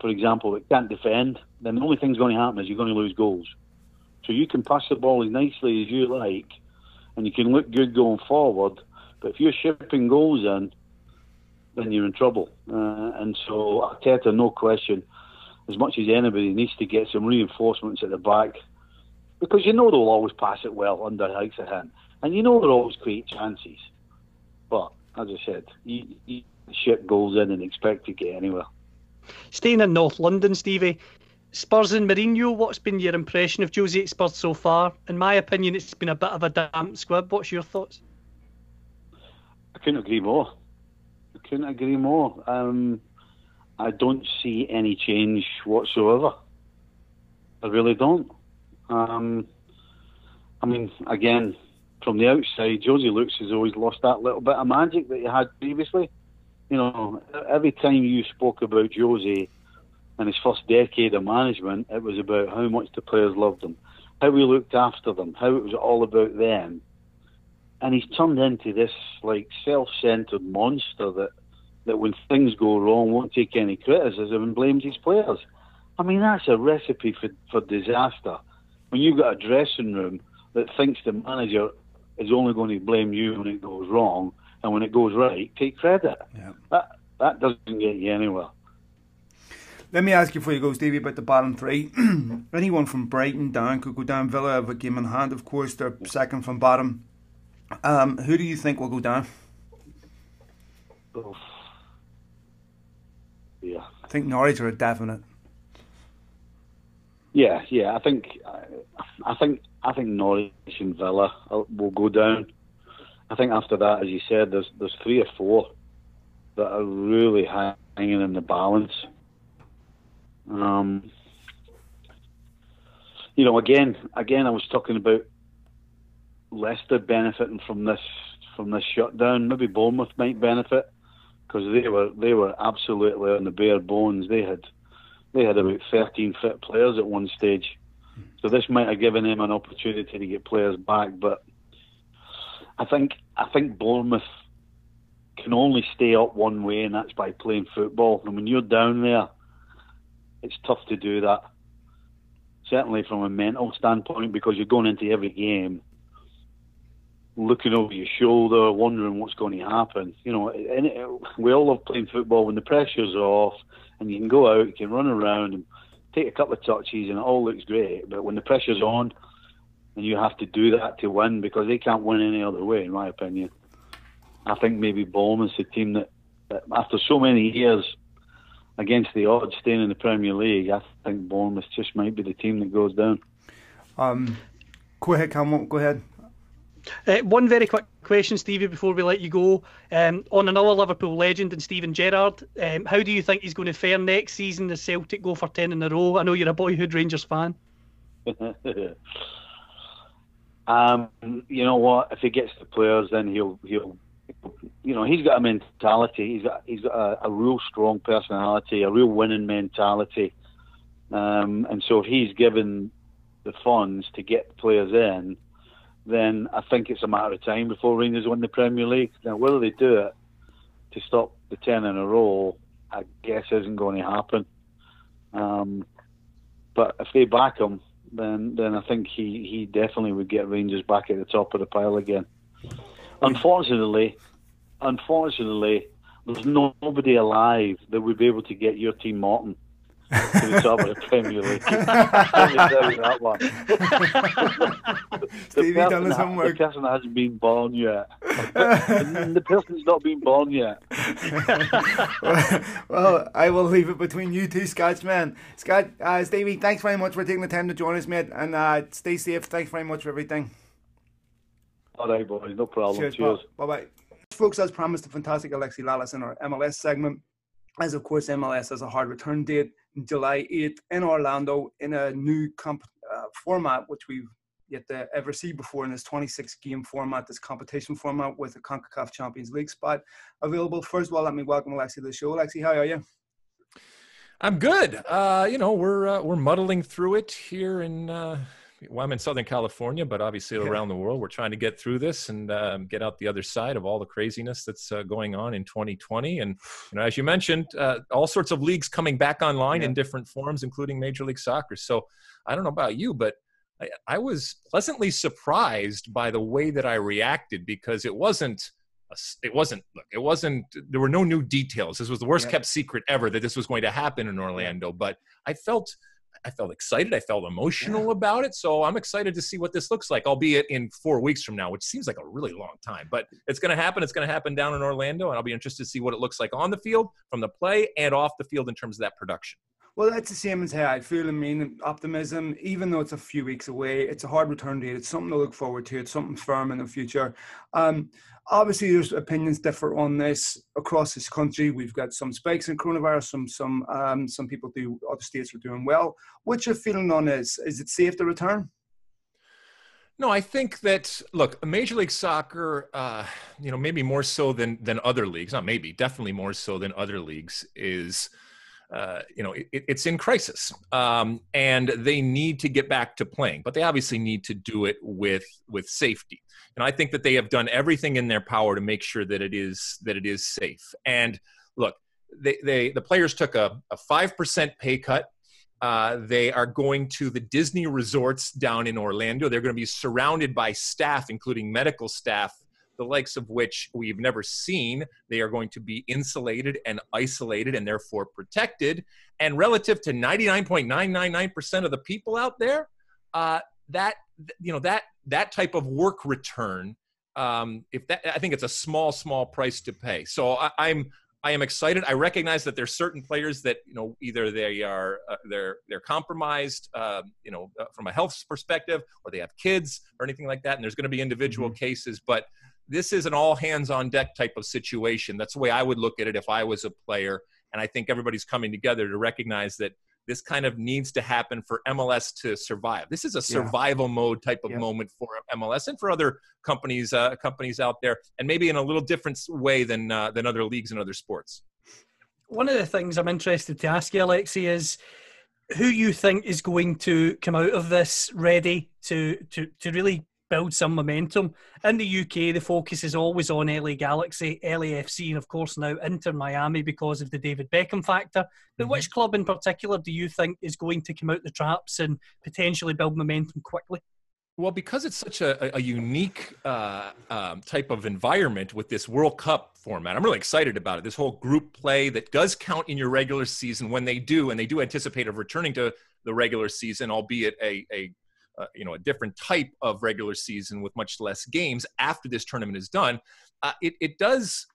for example, that can't defend, then the only thing's going to happen is you're going to lose goals. So you can pass the ball as nicely as you like, and you can look good going forward. But if you're shipping goals in, then you're in trouble. Uh, and so Arteta, no question, as much as anybody, needs to get some reinforcements at the back because you know they'll always pass it well under Hikes of hand, and you know they'll always create chances. But as I said, you, you ship goals in and expect to get anywhere. Staying in North London, Stevie. Spurs and Mourinho, what's been your impression of José at Spurs so far? In my opinion, it's been a bit of a damp squib. What's your thoughts? I couldn't agree more. I couldn't agree more. Um, I don't see any change whatsoever. I really don't. Um, I mean, again, from the outside, José looks has always lost that little bit of magic that he had previously. You know, every time you spoke about José and his first decade of management, it was about how much the players loved him, how he looked after them, how it was all about them. And he's turned into this like self-centered monster that that when things go wrong won't take any criticism and blames his players. I mean, that's a recipe for, for disaster. When you've got a dressing room that thinks the manager is only going to blame you when it goes wrong, and when it goes right, take credit. Yeah. That that doesn't get you anywhere. Let me ask you before you go, Stevie, about the bottom three. Anyone from Brighton down could go down. Villa have a game in hand, of course. They're second from bottom. Um, who do you think will go down? Oof. Yeah. I think Norwich are a definite. Yeah, yeah. I think, I think, I think Norwich and Villa will go down. I think after that, as you said, there's there's three or four that are really hanging in the balance. Um, you know, again, again, I was talking about Leicester benefiting from this from this shutdown. Maybe Bournemouth might benefit because they were they were absolutely on the bare bones. They had they had about 13 fit players at one stage. So this might have given them an opportunity to get players back. But I think I think Bournemouth can only stay up one way, and that's by playing football. And when you're down there, it's tough to do that. Certainly from a mental standpoint, because you're going into every game looking over your shoulder, wondering what's going to happen. You know, and it, we all love playing football when the pressure's off and you can go out, you can run around and take a couple of touches and it all looks great. But when the pressure's on and you have to do that to win because they can't win any other way, in my opinion. I think maybe Bournemouth's the team that, that after so many years against the odds staying in the Premier League, I think Bournemouth just might be the team that goes down. Um, go ahead, Cam. Go ahead. Uh, one very quick question, Stevie, before we let you go. Um, on another Liverpool legend and Steven Gerrard, um, how do you think he's going to fare next season as Celtic go for 10 in a row? I know you're a boyhood Rangers fan. Um, you know what? If he gets the players, then he'll he'll you know he's got a mentality. He's got he's got a, a real strong personality, a real winning mentality. Um, and so if he's given the funds to get players in, then I think it's a matter of time before Rangers win the Premier League. Now whether they do it to stop the ten in a row, I guess isn't going to happen. Um, but if they back him, then then I think he, he definitely would get Rangers back at the top of the pile again. Unfortunately, unfortunately, there's nobody alive that would be able to get your team Morton to the top of the Premier League. that one. Stevie the, done his homework. the person hasn't been born yet. the person's not been born yet. well, I will leave it between you two Scotsmen. Scott, uh, Stevie, thanks very much for taking the time to join us, mate. And uh, stay safe. Thanks very much for everything. All right, boys, no problem. Cheers. Cheers. Bye bye. Folks, as promised, the fantastic Alexi Lalas in our MLS segment. As of course, MLS has a hard return date July 8th in Orlando in a new comp- uh, format, which we've yet to ever see before in this 26 game format, this competition format with the CONCACAF Champions League spot available. First of all, let me welcome Alexi to the show. Alexi, how are you? I'm good. Uh, you know, we're uh, we're muddling through it here in uh, well, I'm in Southern California, but obviously Yeah. around the world, we're trying to get through this and um, get out the other side of all the craziness that's uh, going on in 2020. And you know, as you mentioned, uh, all sorts of leagues coming back online Yeah. in different forms, including Major League Soccer. So I don't know about you, but I, I was pleasantly surprised by the way that I reacted because it wasn't. It wasn't. Look, it wasn't. There were no new details. This was the worst Yeah. kept secret ever that this was going to happen in Orlando. But I felt I felt excited. I felt emotional about it. So I'm excited to see what this looks like, albeit in four weeks from now, which seems like a really long time. But it's going to happen. It's going to happen down in Orlando, and I'll be interested to see what it looks like on the field, from the play, and off the field in terms of that production. Well, that's the same as how I feel. I mean, optimism, even though it's a few weeks away, it's a hard return date. It's something to look forward to. It's something firm in the future. Um, obviously, there's opinions differ on this across this country. We've got some spikes in coronavirus. Some some um, some people do. Other states are doing well. What's your feeling on this? Is it safe to return? No, I think that look, Major League Soccer, uh, you know, maybe more so than than other leagues, not maybe, definitely more so than other leagues, is uh, you know, it, it's in crisis, um, and they need to get back to playing, but they obviously need to do it with with safety. And I think that they have done everything in their power to make sure that it is that it is safe. And look, they, they the players took a five percent pay cut uh, they are going to the Disney resorts down in Orlando. They're going to be surrounded by staff, including medical staff, the likes of which we've never seen. They are going to be insulated and isolated and therefore protected. And relative to 99.999% of the people out there, uh, that you know that that type of work return, um, if that I think it's a small small price to pay. So I, I'm I am excited. I recognize that there's certain players that you know either they are uh, they're they're compromised, uh, you know, uh, from a health perspective, or they have kids or anything like that. And there's going to be individual cases, but this is an all hands on deck type of situation. That's the way I would look at it if I was a player. And I think everybody's coming together to recognize that this kind of needs to happen for MLS to survive. This is a Yeah. survival mode type of Yeah. moment for MLS and for other companies uh, companies out there, and maybe in a little different way than uh, than other leagues and other sports. One of the things I'm interested to ask you, Alexi, is who you think is going to come out of this ready to to to really build some momentum. In the UK, the focus is always on LA Galaxy, LAFC, and of course now Inter Miami because of the David Beckham factor. But which club in particular do you think is going to come out the traps and potentially build momentum quickly? Well, because it's such a, a unique uh, um, type of environment with this World Cup format, I'm really excited about it. This whole group play that does count in your regular season when they do, and they do anticipate of returning to the regular season, albeit a, a uh, you know a different type of regular season with much less games after this tournament is done. Uh, it, it does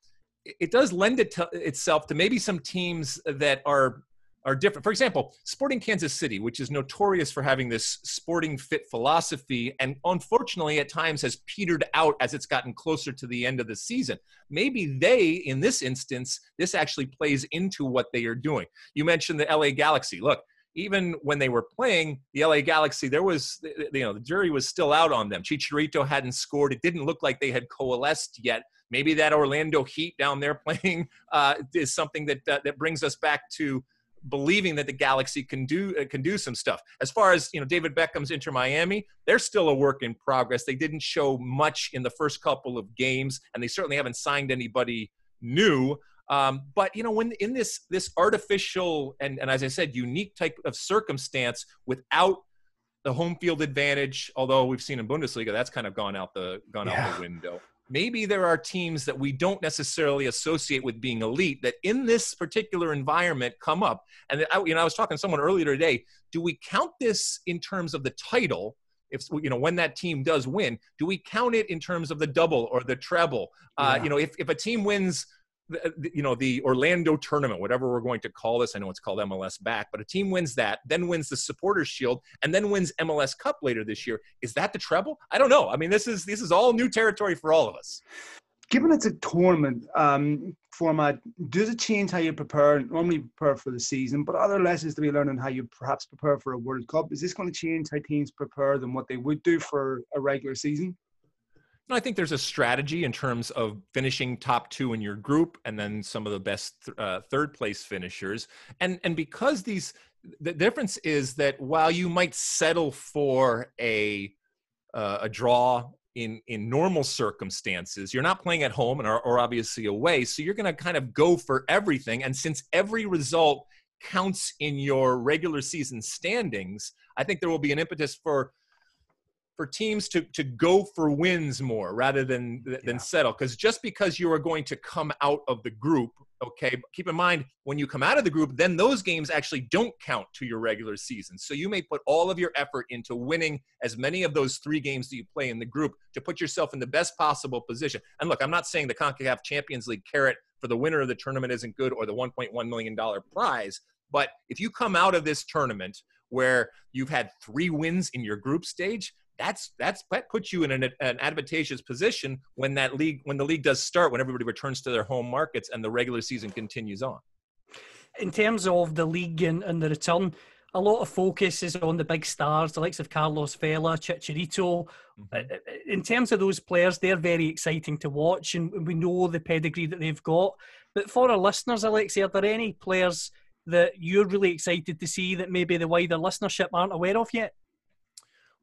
it does lend it to itself to maybe some teams that are are different. For example, Sporting Kansas City, which is notorious for having this sporting fit philosophy, and unfortunately at times has petered out as it's gotten closer to the end of the season. Maybe they, in this instance, this actually plays into what they are doing. You mentioned the LA Galaxy. Look, even when they were playing the LA Galaxy, there was, you know, the jury was still out on them. Chicharito hadn't scored. It didn't look like they had coalesced yet. Maybe that Orlando Heat down there playing uh, is something that uh, that brings us back to believing that the Galaxy can do uh, can do some stuff. As far as you know, David Beckham's Inter Miami, they're still a work in progress. They didn't show much in the first couple of games, and they certainly haven't signed anybody new. Um, but you know, when in this this artificial and and as I said, unique type of circumstance without the home field advantage, although we've seen in Bundesliga that's kind of gone out the gone yeah. out the window. Maybe there are teams that we don't necessarily associate with being elite that in this particular environment come up. And I, you know, I was talking to someone earlier today. Do we count this in terms of the title? if you know when that team does win do we count it in terms of the double or the treble uh, yeah. you know if, if a team wins you know the Orlando tournament, whatever we're going to call this. I know it's called MLS back, but a team wins that, then wins the Supporters Shield, and then wins MLS Cup later this year. Is that the treble? I don't know. I mean, this is this is all new territory for all of us. Given it's a tournament um, format, does it change how you prepare? Normally prepare for the season, but other lessons to be learned on how you perhaps prepare for a World Cup. Is this going to change how teams prepare than what they would do for a regular season? I think there's a strategy in terms of finishing top two in your group, and then some of the best uh, third place finishers. And and because these, the difference is that while you might settle for a uh, a draw in in normal circumstances, you're not playing at home and are, or obviously away, so you're going to kind of go for everything. And since every result counts in your regular season standings, I think there will be an impetus for for teams to to go for wins more rather than than yeah. settle. Because just because you are going to come out of the group okay keep in mind when you come out of the group then those games actually don't count to your regular season. So you may put all of your effort into winning as many of those three games that you play in the group to put yourself in the best possible position. And look i'm not saying the concacaf champions league carrot for the winner of the tournament isn't good or the 1.1 million dollar prize but if you come out of this tournament where you've had three wins in your group stage that's that's that puts you in an, an advantageous position when that league when the league does start when everybody returns to their home markets and the regular season continues on in terms of the league and, and the return a lot of focus is on the big stars, the likes of Carlos Vela, Chicharito. Mm-hmm. Uh, uh, in terms of those players, they're very exciting to watch, and we know the pedigree that they've got. But for our listeners, Alexi, are there any players that you're really excited to see that maybe the wider listenership aren't aware of yet?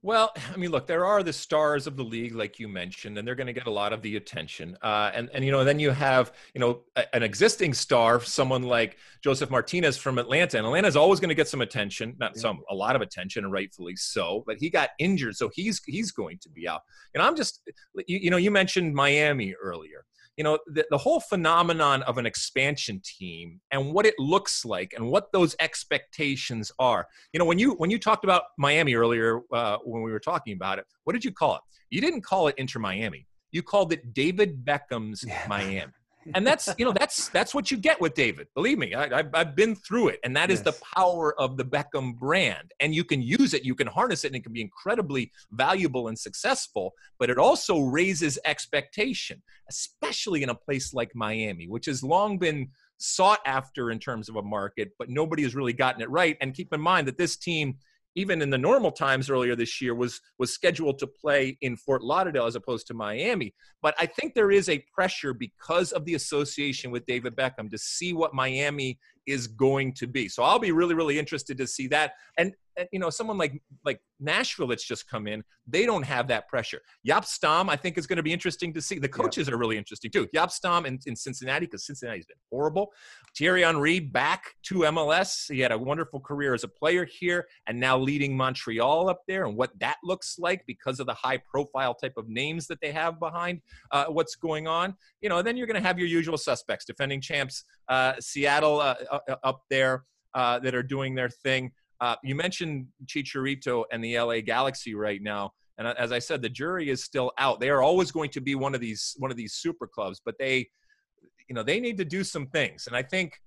Well, I mean, look, there are the stars of the league, like you mentioned, and they're going to get a lot of the attention. Uh, and and you know, then you have you know a, an existing star, someone like Josef Martinez from Atlanta, and Atlanta's always going to get some attention, not some, a lot of attention, and rightfully so. But he got injured, so he's he's going to be out. And I'm just, you, you know, you mentioned Miami earlier you know the, the whole phenomenon of an expansion team and what it looks like and what those expectations are. You know when you when you talked about miami earlier uh, when we were talking about it what did you call it? You didn't call it inter miami. You called it david beckham's yeah. miami and that's you know that's that's what you get with David. Believe me, I, have I've been through it, and that is yes. the power of the Beckham brand. And you can use it, you can harness it, and it can be incredibly valuable and successful. But it also raises expectation, especially in a place like Miami, which has long been sought after in terms of a market, but nobody has really gotten it right. And keep in mind that this team even in the normal times earlier this year was was scheduled to play in Fort Lauderdale as opposed to Miami. But I think there is a pressure because of the association with David Beckham to see what Miami is going to be. So I'll be really really interested to see that. And you know, someone like like Nashville that's just come in, they don't have that pressure. Jaap Stam, I think, is going to be interesting to see. The coaches are really interesting too. Jaap Stam in, in Cincinnati, because Cincinnati's been horrible. Thierry Henry back to MLS. He had a wonderful career as a player here and now leading Montreal up there and what that looks like because of the high profile type of names that they have behind uh, what's going on. You know, then you're going to have your usual suspects, defending champs, uh, Seattle uh, uh up there uh, that are doing their thing. Uh, you mentioned Chicharito and the LA Galaxy right now, and as I said, the jury is still out. They are always going to be one of these one of these super clubs, but they, you know, they need to do some things. And I think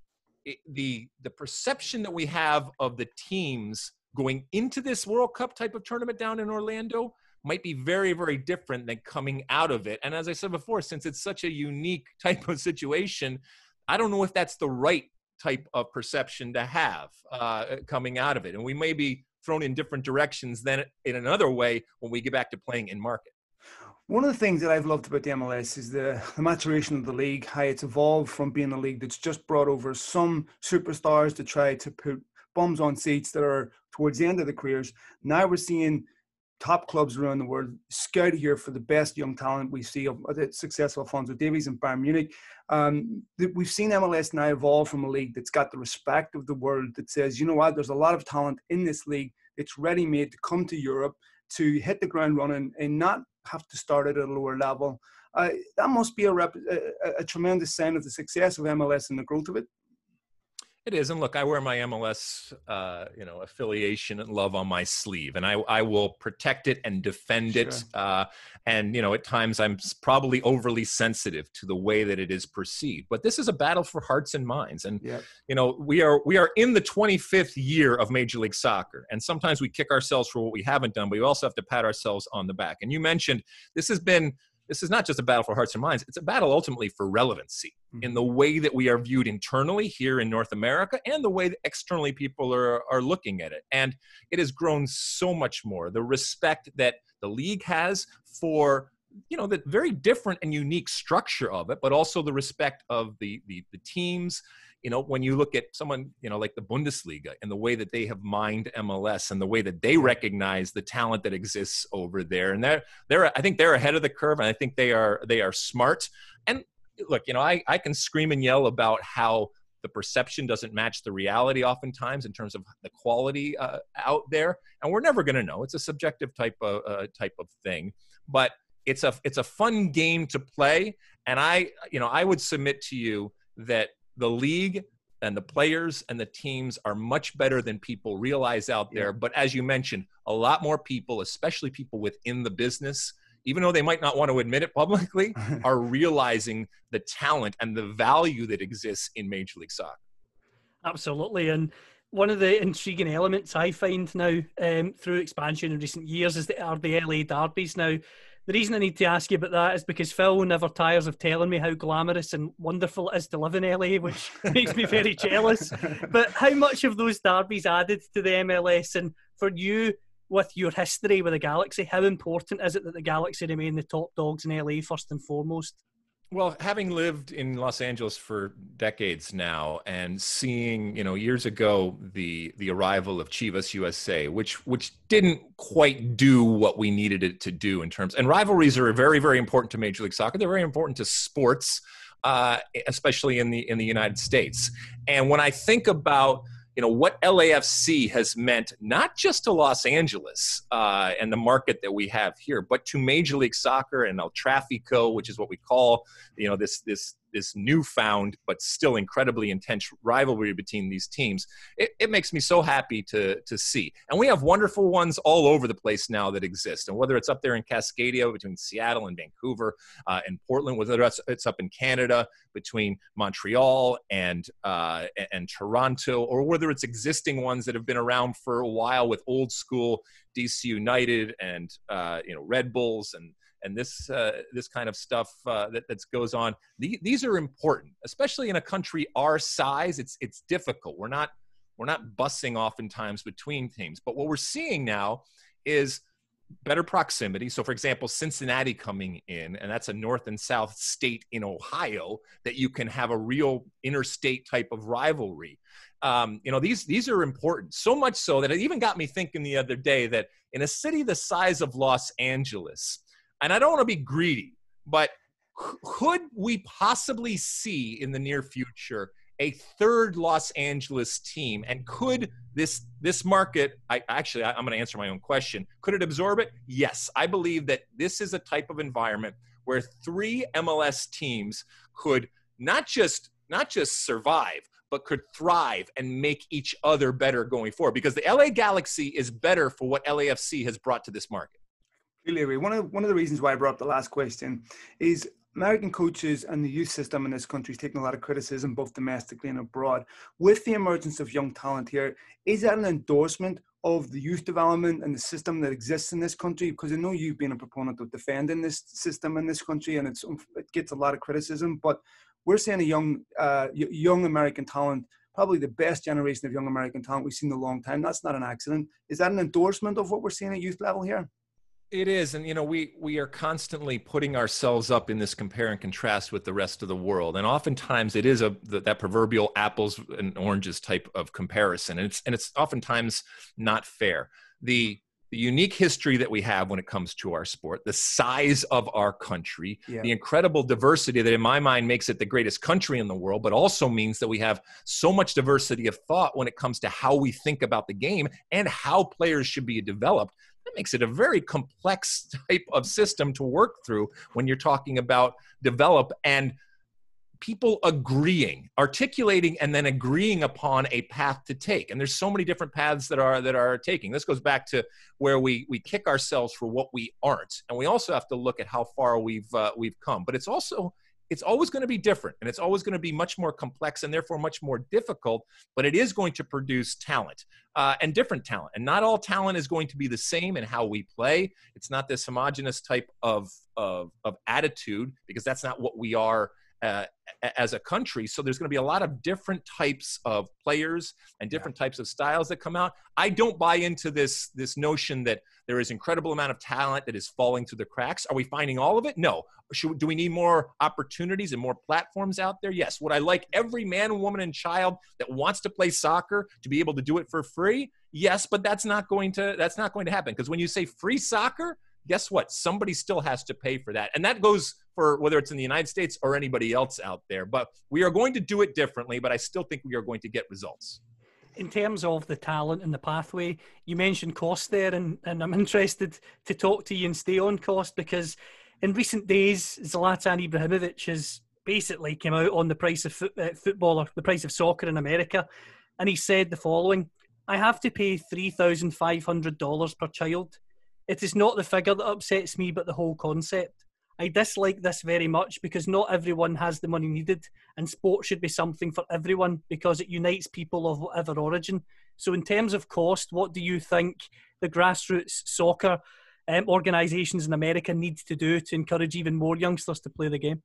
it, the the perception that we have of the teams going into this World Cup type of tournament down in Orlando might be very very different than coming out of it. And as I said before, since it's such a unique type of situation, I don't know if that's the right type of perception to have uh, coming out of it. And we may be thrown in different directions than in another way when we get back to playing in market. One of the things that I've loved about the MLS is the, the, maturation of the league, how it's evolved from being a league that's just brought over some superstars to try to put bums on seats that are towards the end of the careers. Now we're seeing top clubs around the world scout here for the best young talent we see of the successful Alphonso Davies and Bayern Munich. Um, we've seen MLS now evolve from a league that's got the respect of the world that says, you know what, there's a lot of talent in this league. It's ready made to come to Europe to hit the ground running and not have to start at a lower level. Uh, that must be a, rep- a, a, tremendous sign of the success of MLS and the growth of it. It is, and look, I wear my MLS, uh, you know, affiliation and love on my sleeve, and I, I will protect it and defend sure. it. Uh, and you know, at times I'm probably overly sensitive to the way that it is perceived. But this is a battle for hearts and minds, and yep. you know, we are we are in the 25th year of Major League Soccer, and sometimes we kick ourselves for what we haven't done, but we also have to pat ourselves on the back. And you mentioned this has been this is not just a battle for hearts and minds, it's a battle ultimately for relevancy mm-hmm. in the way that we are viewed internally here in North America and the way that externally people are, are looking at it. And it has grown so much more. The respect that the league has for you know the very different and unique structure of it but also the respect of the the, the teams you know, when you look at someone, you know, like the Bundesliga and the way that they have mined MLS and the way that they recognize the talent that exists over there. And they're, they're, I think they're ahead of the curve and I think they are, they are smart. And look, you know, I, I can scream and yell about how the perception doesn't match the reality oftentimes in terms of the quality uh, out there. And we're never going to know. It's a subjective type of, uh, type of thing, but it's a, it's a fun game to play. And I, you know, I would submit to you that the league and the players and the teams are much better than people realize out there. Yeah. But as you mentioned, a lot more people, especially people within the business, even though they might not want to admit it publicly, are realizing the talent and the value that exists in Major League Soccer. Absolutely. And one of the intriguing elements I find now um, through expansion in recent years is the, are the LA derbies. Now, the reason I need to ask you about that is because Phil never tires of telling me how glamorous and wonderful it is to live in LA, which makes me very jealous. But how much of those derbies added to the MLS? And for you, with your history with the Galaxy, how important is it that the Galaxy remain the top dogs in LA first and foremost? Well, having lived in Los Angeles for decades now, and seeing you know years ago the the arrival of Chivas USA, which which didn't quite do what we needed it to do in terms, and rivalries are very very important to Major League Soccer. They're very important to sports, uh, especially in the in the United States. And when I think about you know what LAFC has meant not just to Los Angeles uh, and the market that we have here, but to Major League Soccer and El Trafico, which is what we call you know this this this newfound but still incredibly intense rivalry between these teams. It, it, makes me so happy to to see, and we have wonderful ones all over the place now that exist. And whether it's up there in Cascadia between Seattle and Vancouver uh, and Portland, whether it's, up in Canada between Montreal and uh, and Toronto, or whether it's existing ones that have been around for a while with old school DC United and uh, you know Red Bulls and and this uh, this kind of stuff uh, that that goes on. The, these are important, especially in a country our size. It's it's difficult. We're not we're not bussing oftentimes between teams, but what we're seeing now is better proximity. So, for example, Cincinnati coming in, and that's a north and south state in Ohio that you can have a real interstate type of rivalry. Um, you know, these these are important. So much so that it even got me thinking the other day that in a city the size of Los Angeles, and I don't want to be greedy, but could we possibly see in the near future a third Los Angeles team? And could this this market? I actually I, I'm going to answer my own question. Could it absorb it? Yes, I believe that this is a type of environment where three MLS teams could not just not just survive, but could thrive and make each other better going forward. Because the LA Galaxy is better for what LAFC has brought to this market. Clearly, one of one of the reasons why I brought up the last question is American coaches and the youth system in this country is taking a lot of criticism, both domestically and abroad. With the emergence of young talent here, is that an endorsement of the youth development and the system that exists in this country? Because I know you've been a proponent of defending this system in this country, and it's it gets a lot of criticism. But we're seeing a young uh, young American talent probably the best generation of young American talent we've seen in a long time. That's not an accident. Is that an endorsement of what we're seeing at youth level here? It is, and you know, we we are constantly putting ourselves up in this compare and contrast with the rest of the world, and oftentimes it is a that proverbial apples and oranges type of comparison, and it's and it's oftentimes not fair. The the unique history that we have when it comes to our sport, the size of our country, yeah. the incredible diversity that, in my mind, makes it the greatest country in the world, but also means that we have so much diversity of thought when it comes to how we think about the game and how players should be developed. That makes it a very complex type of system to work through when you're talking about develop and people agreeing articulating and then agreeing upon a path to take. And there's so many different paths that are that are taking. This goes back to where we we kick ourselves for what we aren't. And we also have to look at how far we've uh, we've come. But it's also it's always going to be different and it's always going to be much more complex and therefore much more difficult but it is going to produce talent uh, and different talent and not all talent is going to be the same in how we play. It's not this homogenous type of of, of attitude because that's not what we are uh, as a country. So there's going to be a lot of different types of players and different yeah. types of styles that come out. I don't buy into this this notion that there is incredible amount of talent that is falling through the cracks. Are we finding all of it? No. Should, do we need more opportunities and more platforms out there? Yes. Would I like every man, woman, and child that wants to play soccer to be able to do it for free? Yes, but that's not going to that's not going to happen because when you say free soccer, guess what? Somebody still has to pay for that. And that goes for whether it's in the United States or anybody else out there. But we are going to do it differently, but I still think we are going to get results. In terms of the talent and the pathway, you mentioned cost there, and, and I'm interested to talk to you and stay on cost because in recent days, Zlatan Ibrahimovic has basically come out on the price of foot, uh, football or the price of soccer in America, and he said the following: "I have to pay three thousand five hundred dollars per child it is not the figure that upsets me, but the whole concept. I dislike this very much because not everyone has the money needed, and sport should be something for everyone because it unites people of whatever origin. So, in terms of cost, what do you think the grassroots soccer um, organisations in America need to do to encourage even more youngsters to play the game?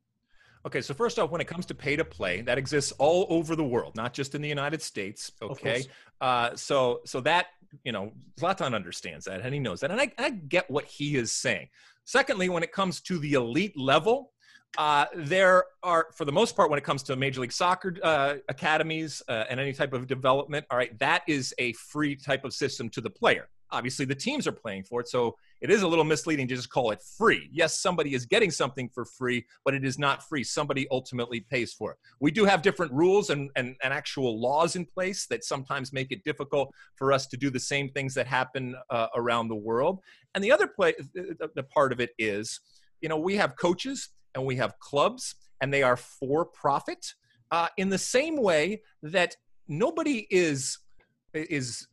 Okay, so first off, when it comes to pay to play, that exists all over the world, not just in the United States. Okay, uh, so so that you know, Zlatan understands that and he knows that. And I, I get what he is saying. Secondly, when it comes to the elite level, uh, there are, for the most part, when it comes to Major League Soccer uh, academies uh, and any type of development, all right, that is a free type of system to the player. Obviously, the teams are playing for it, so it is a little misleading to just call it free. Yes, somebody is getting something for free, but it is not free. Somebody ultimately pays for it. We do have different rules and, and, and actual laws in place that sometimes make it difficult for us to do the same things that happen uh, around the world. And the other play, the, the part of it is, you know, we have coaches and we have clubs, and they are for profit. Uh, in the same way that nobody is is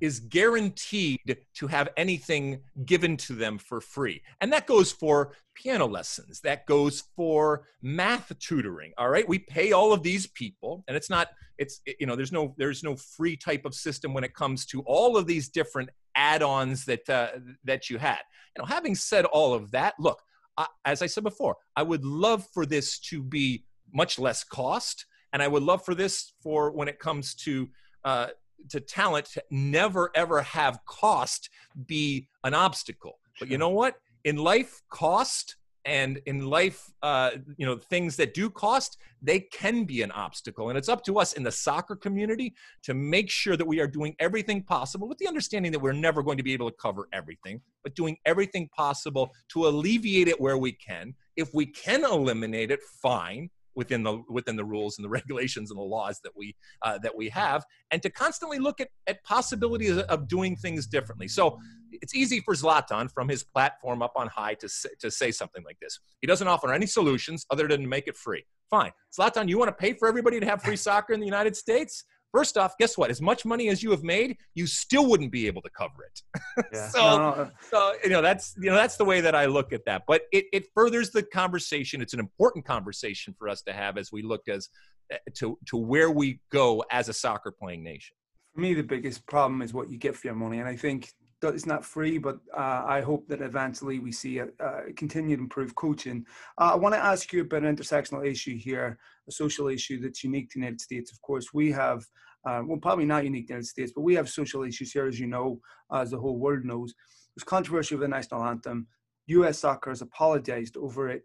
is guaranteed to have anything given to them for free. And that goes for piano lessons, that goes for math tutoring. All right. We pay all of these people and it's not, it's, you know, there's no, there's no free type of system when it comes to all of these different add-ons that, uh, that you had. You know, having said all of that, look, I, as I said before, I would love for this to be much less cost. And I would love for this for when it comes to uh, to talent to never ever have cost be an obstacle. But you know what? In life, cost and in life, uh, you know, things that do cost, they can be an obstacle. And it's up to us in the soccer community to make sure that we are doing everything possible with the understanding that we're never going to be able to cover everything, but doing everything possible to alleviate it where we can. If we can eliminate it, fine within the within the rules and the regulations and the laws that we uh, that we have, and to constantly look at, at possibilities of doing things differently. So it's easy for Zlatan from his platform up on high to say, to say something like this. He doesn't offer any solutions other than to make it free. Fine, Zlatan, you want to pay for everybody to have free soccer in the United States? First off, guess what? As much money as you have made, you still wouldn't be able to cover it. Yeah. so, no, no. so you know that's you know that's the way that I look at that. But it, it furthers the conversation. It's an important conversation for us to have as we look as eh, to to where we go as a soccer playing nation. For me, the biggest problem is what you get for your money, and I think it's not free, but uh, I hope that eventually we see a, a continued improved coaching. Uh, I want to ask you about an intersectional issue here, a social issue that's unique to the United States. Of course, we have, uh, well, probably not unique to the United States, but we have social issues here, as you know, as the whole world knows. There's controversy over the national anthem. U.S. soccer has apologized over it.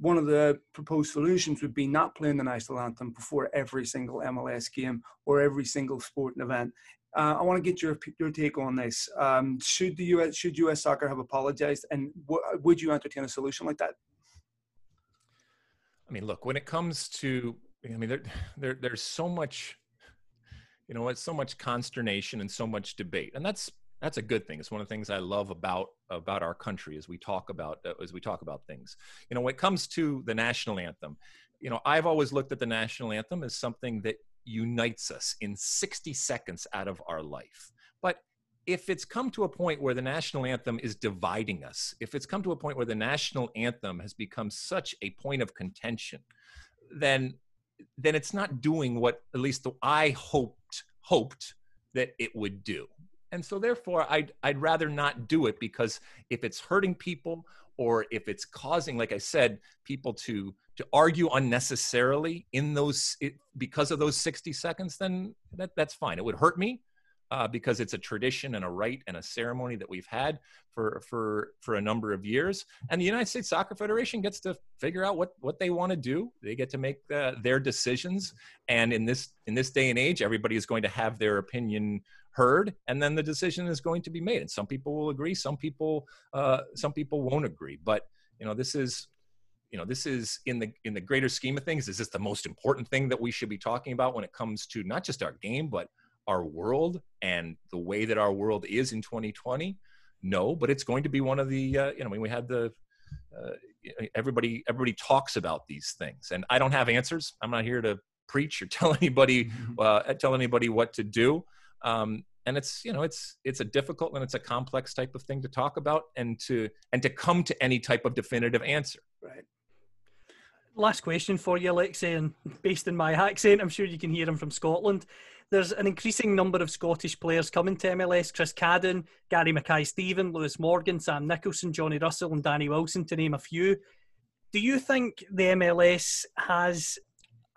One of the proposed solutions would be not playing the national anthem before every single MLS game or every single sporting event. Uh, I want to get your your take on this. Um, should the U.S. should U.S. soccer have apologized, and w- would you entertain a solution like that? I mean, look, when it comes to, I mean, there, there there's so much, you know, it's so much consternation and so much debate, and that's that's a good thing. It's one of the things I love about about our country as we talk about uh, as we talk about things. You know, when it comes to the national anthem, you know, I've always looked at the national anthem as something that unites us in 60 seconds out of our life. But if it's come to a point where the national anthem is dividing us, if it's come to a point where the national anthem has become such a point of contention, then then it's not doing what at least I hoped hoped that it would do. And so therefore I'd I'd rather not do it because if it's hurting people or if it's causing like I said people to to argue unnecessarily in those it, because of those 60 seconds then that, that's fine it would hurt me uh, because it's a tradition and a rite and a ceremony that we've had for for for a number of years. And the united states soccer federation gets to figure out what what they want to do. They get to make the, their decisions. And in this in this day and age everybody is going to have their opinion heard and then the decision is going to be made. And some people will agree some people uh, some people won't agree. But you know this is you know this is in the in the greater scheme of things is this the most important thing that we should be talking about when it comes to not just our game but our world and the way that our world is in 2020 no but it's going to be one of the uh, you know we had the uh, everybody everybody talks about these things and i don't have answers i'm not here to preach or tell anybody mm-hmm. uh, tell anybody what to do um, and it's you know it's it's a difficult and it's a complex type of thing to talk about and to and to come to any type of definitive answer right last question for you, Alexi, and based on my accent, I'm sure you can hear him from Scotland. There's an increasing number of Scottish players coming to MLS Chris Cadden, Gary Mackay-Steven, Lewis Morgan, Sam Nicholson, Johnny Russell, and Danny Wilson, to name a few. Do you think the MLS has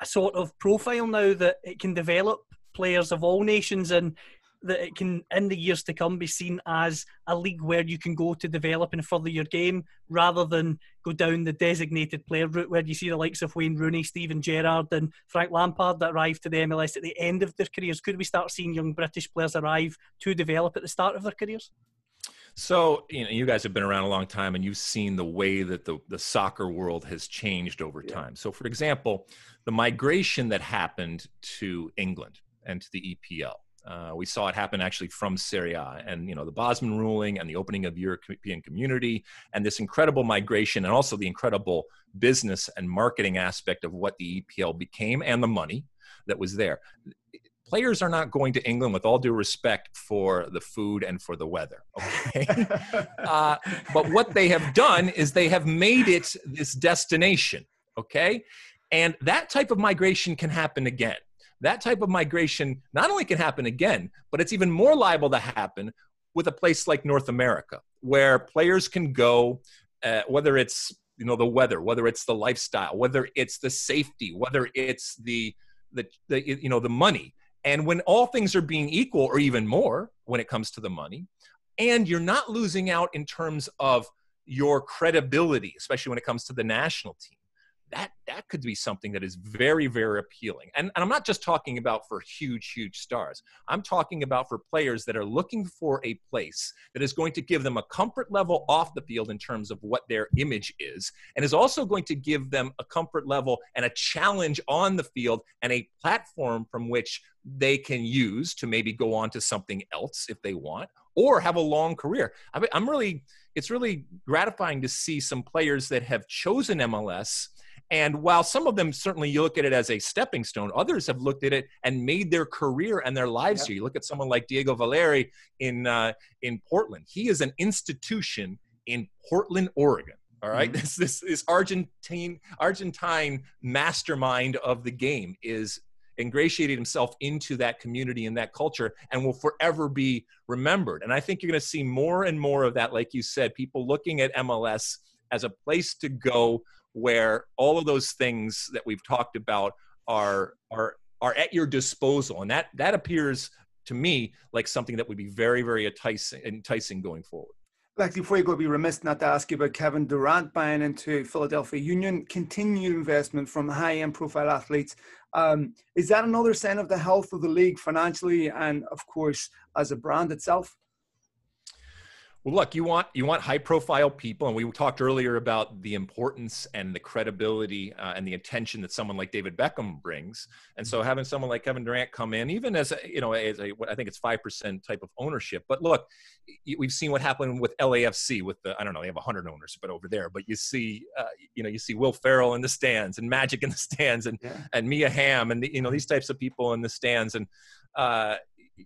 a sort of profile now that it can develop players of all nations and that it can, in the years to come, be seen as a league where you can go to develop and further your game rather than go down the designated player route where you see the likes of Wayne Rooney, Steven Gerrard, and Frank Lampard that arrived to the MLS at the end of their careers. Could we start seeing young British players arrive to develop at the start of their careers? So, you know, you guys have been around a long time and you've seen the way that the, the soccer world has changed over time. So, for example, the migration that happened to England and to the EPL uh, we saw it happen actually from Serie A, and you know the Bosman ruling and the opening of European community, and this incredible migration, and also the incredible business and marketing aspect of what the EPL became, and the money that was there. Players are not going to England with all due respect for the food and for the weather. Okay, uh, but what they have done is they have made it this destination. Okay, and that type of migration can happen again that type of migration not only can happen again, but it's even more liable to happen with a place like North America, where players can go, uh, whether it's you know the weather, whether it's the lifestyle, whether it's the safety, whether it's the the, the you know the money. And when all things are being equal, or even more, when it comes to the money, and you're not losing out in terms of your credibility, especially when it comes to the national team that that could be something that is very very appealing. And, and i'm not just talking about for huge huge stars. I'm talking about for players that are looking for a place that is going to give them a comfort level off the field in terms of what their image is and is also going to give them a comfort level and a challenge on the field and a platform from which they can use to maybe go on to something else if they want or have a long career. I i'm really it's really gratifying to see some players that have chosen mls and while some of them certainly you look at it as a stepping stone, others have looked at it and made their career and their lives yeah. here. You look at someone like Diego Valeri in uh, in Portland. He is an institution in Portland, Oregon. All right? mm-hmm. this this this Argentine Argentine mastermind of the game is ingratiated himself into that community and that culture and will forever be remembered. And I think you're going to see more and more of that, like you said, people looking at MLS as a place to go where all of those things that we've talked about are are are at your disposal and that that appears to me like something that would be very very enticing enticing going forward like before you go, be remiss not to ask you about Kevin Durant buying into Philadelphia Union, continued investment from high-end profile athletes. Um, is that another sign of the health of the league financially and, of course, as a brand itself? Well, look, you want you want high profile people, and we talked earlier about the importance and the credibility uh, and the attention that someone like David Beckham brings. And so, having someone like Kevin Durant come in, even as a, you know, as a I think it's five percent type of ownership. But look, we've seen what happened with LAFC with the I don't know they have hundred owners, but over there, but you see, uh, you know, you see Will Ferrell in the stands and Magic in the stands and yeah. and Mia Hamm and the, you know these types of people in the stands and. Uh,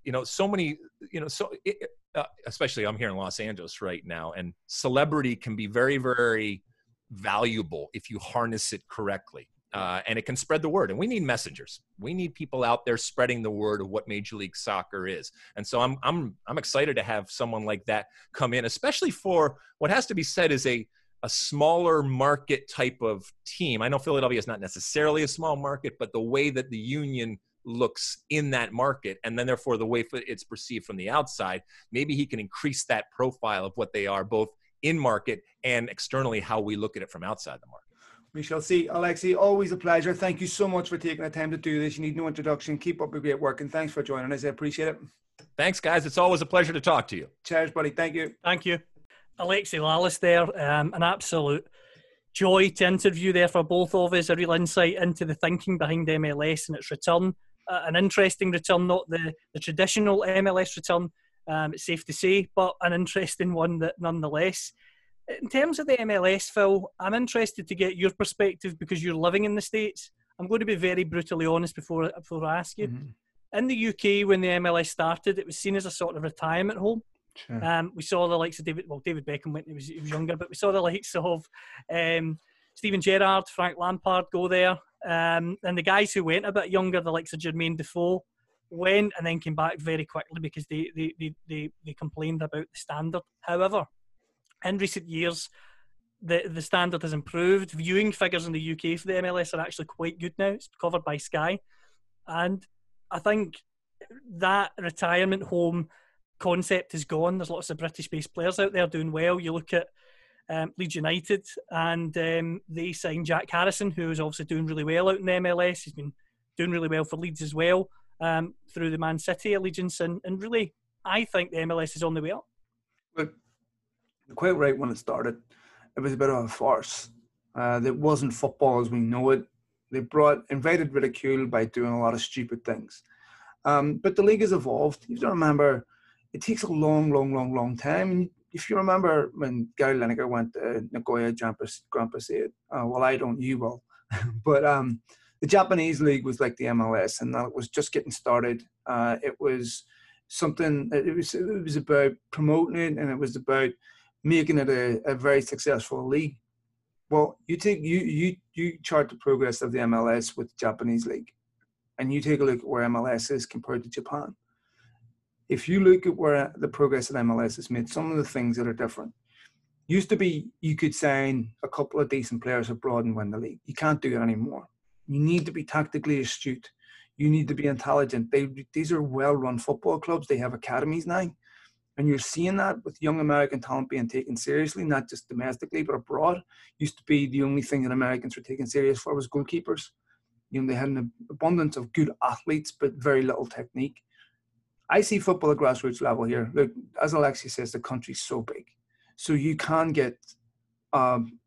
you know so many you know so it, uh, especially i'm here in los angeles right now and celebrity can be very very valuable if you harness it correctly uh, and it can spread the word and we need messengers. We need people out there spreading the word of what major league soccer is and so i'm i'm i'm excited to have someone like that come in especially for what has to be said is a a smaller market type of team. I know philadelphia is not necessarily a small market but the way that the union looks in that market and then therefore the way it's perceived from the outside maybe he can increase that profile of what they are both in market and externally how we look at it from outside the market we shall see. Alexi, always a pleasure. Thank you so much for taking the time to do this. You need no introduction. Keep up the great work and thanks for joining us. I appreciate it. Thanks, guys. It's always a pleasure to talk to you. Cheers, buddy. Thank you. Thank you. Alexi Lalas there, um, an absolute joy to interview there for both of us, a real insight into the thinking behind MLS and its return an interesting return, not the, the traditional MLS return, um, it's safe to say, but an interesting one that nonetheless. In terms of the MLS, Phil, I'm interested to get your perspective because you're living in the States. I'm going to be very brutally honest before, before I ask you. Mm-hmm. In the UK, when the MLS started, it was seen as a sort of retirement home. Sure. Um, we saw the likes of David, well, David Beckham when he was, he was younger, but we saw the likes of um, Steven Gerrard, Frank Lampard go there. Um, and the guys who went a bit younger, the likes of Jermaine Defoe, went and then came back very quickly because they, they, they, they, they complained about the standard. However, in recent years, the, the standard has improved. Viewing figures in the UK for the MLS are actually quite good now. It's covered by Sky. And I think that retirement home concept is gone. There's lots of British based players out there doing well. You look at um, Leeds United, and um, they signed Jack Harrison, who is obviously doing really well out in the MLS. He's been doing really well for Leeds as well um, through the Man City allegiance, and, and really, I think the MLS is on the way up. Look, quite right when it started. It was a bit of a farce. Uh, it wasn't football as we know it. They brought invited ridicule by doing a lot of stupid things. Um, but the league has evolved. You have to remember, it takes a long, long, long, long time if you remember when Gary Lineker went to Nagoya Grampus, Prix, uh, well, I don't, you will. but um, the Japanese league was like the MLS, and that was just getting started. Uh, it was something. It was it was about promoting it, and it was about making it a, a very successful league. Well, you take you you you chart the progress of the MLS with the Japanese league, and you take a look at where MLS is compared to Japan if you look at where the progress of MLS has made, some of the things that are different. Used to be you could sign a couple of decent players abroad and win the league. You can't do it anymore. You need to be tactically astute. You need to be intelligent. They, these are well-run football clubs. They have academies now. And you're seeing that with young American talent being taken seriously, not just domestically, but abroad. Used to be the only thing that Americans were taken serious for was goalkeepers. You know, they had an abundance of good athletes, but very little technique. I see football at grassroots level here. Look, as Alexi says, the country's so big, so you can get um,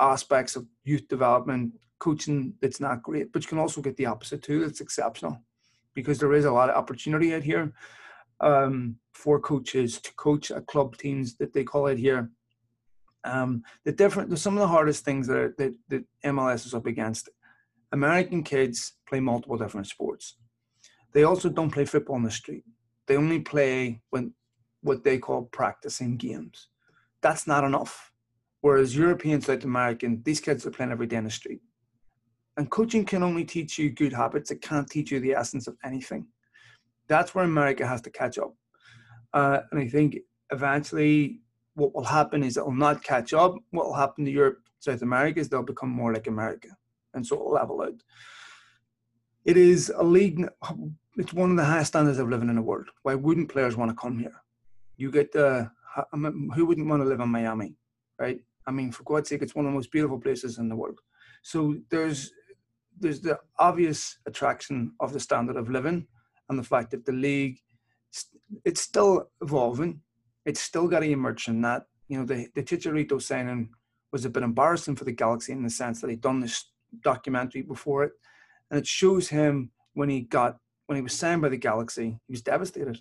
aspects of youth development coaching that's not great, but you can also get the opposite too. That's exceptional because there is a lot of opportunity out here um, for coaches to coach at club teams that they call it here. Um, the different, some of the hardest things that, that, that MLS is up against. American kids play multiple different sports. They also don't play football on the street. They only play when what they call practicing games. That's not enough. Whereas European, South American, these kids are playing every day in the street. And coaching can only teach you good habits. It can't teach you the essence of anything. That's where America has to catch up. Uh, and I think eventually what will happen is it will not catch up. What will happen to Europe, South America is they'll become more like America. And so it'll level out. It is a league, it's one of the highest standards of living in the world. Why wouldn't players want to come here? You get the, who wouldn't want to live in Miami, right? I mean, for God's sake, it's one of the most beautiful places in the world. So there's there's the obvious attraction of the standard of living and the fact that the league it's still evolving. It's still got to emerge in that. You know, the the Chicharito signing was a bit embarrassing for the Galaxy in the sense that he'd done this documentary before it, and it shows him when he got when he was signed by the Galaxy, he was devastated.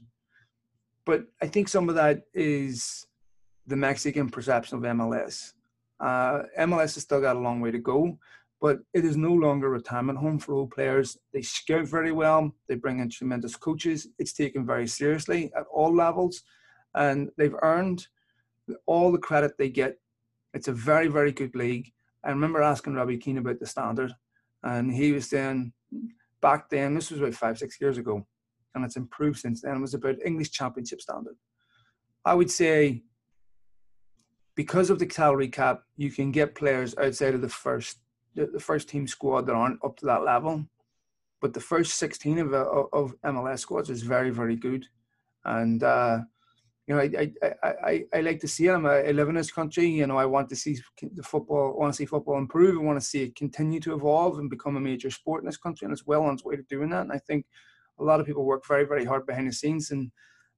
But I think some of that is the Mexican perception of MLS. Uh, MLS has still got a long way to go, but it is no longer a retirement home for old players. They scout very well. They bring in tremendous coaches. It's taken very seriously at all levels, and they've earned all the credit they get. It's a very, very good league. I remember asking Robbie Keane about the standard, and he was saying back then, this was about five, six years ago, and it's improved since then. It was about English Championship standard. I would say because of the salary cap, you can get players outside of the first the, first team squad that aren't up to that level. But the first 16 of, of MLS squads is very, very good. And, uh, you know, I, I, I, I like to see it. I uh, live in this country. You know, I want to see the football, I want to see football improve. I want to see it continue to evolve and become a major sport in this country. And it's well on its way to doing that. And I think a lot of people work very, very hard behind the scenes. And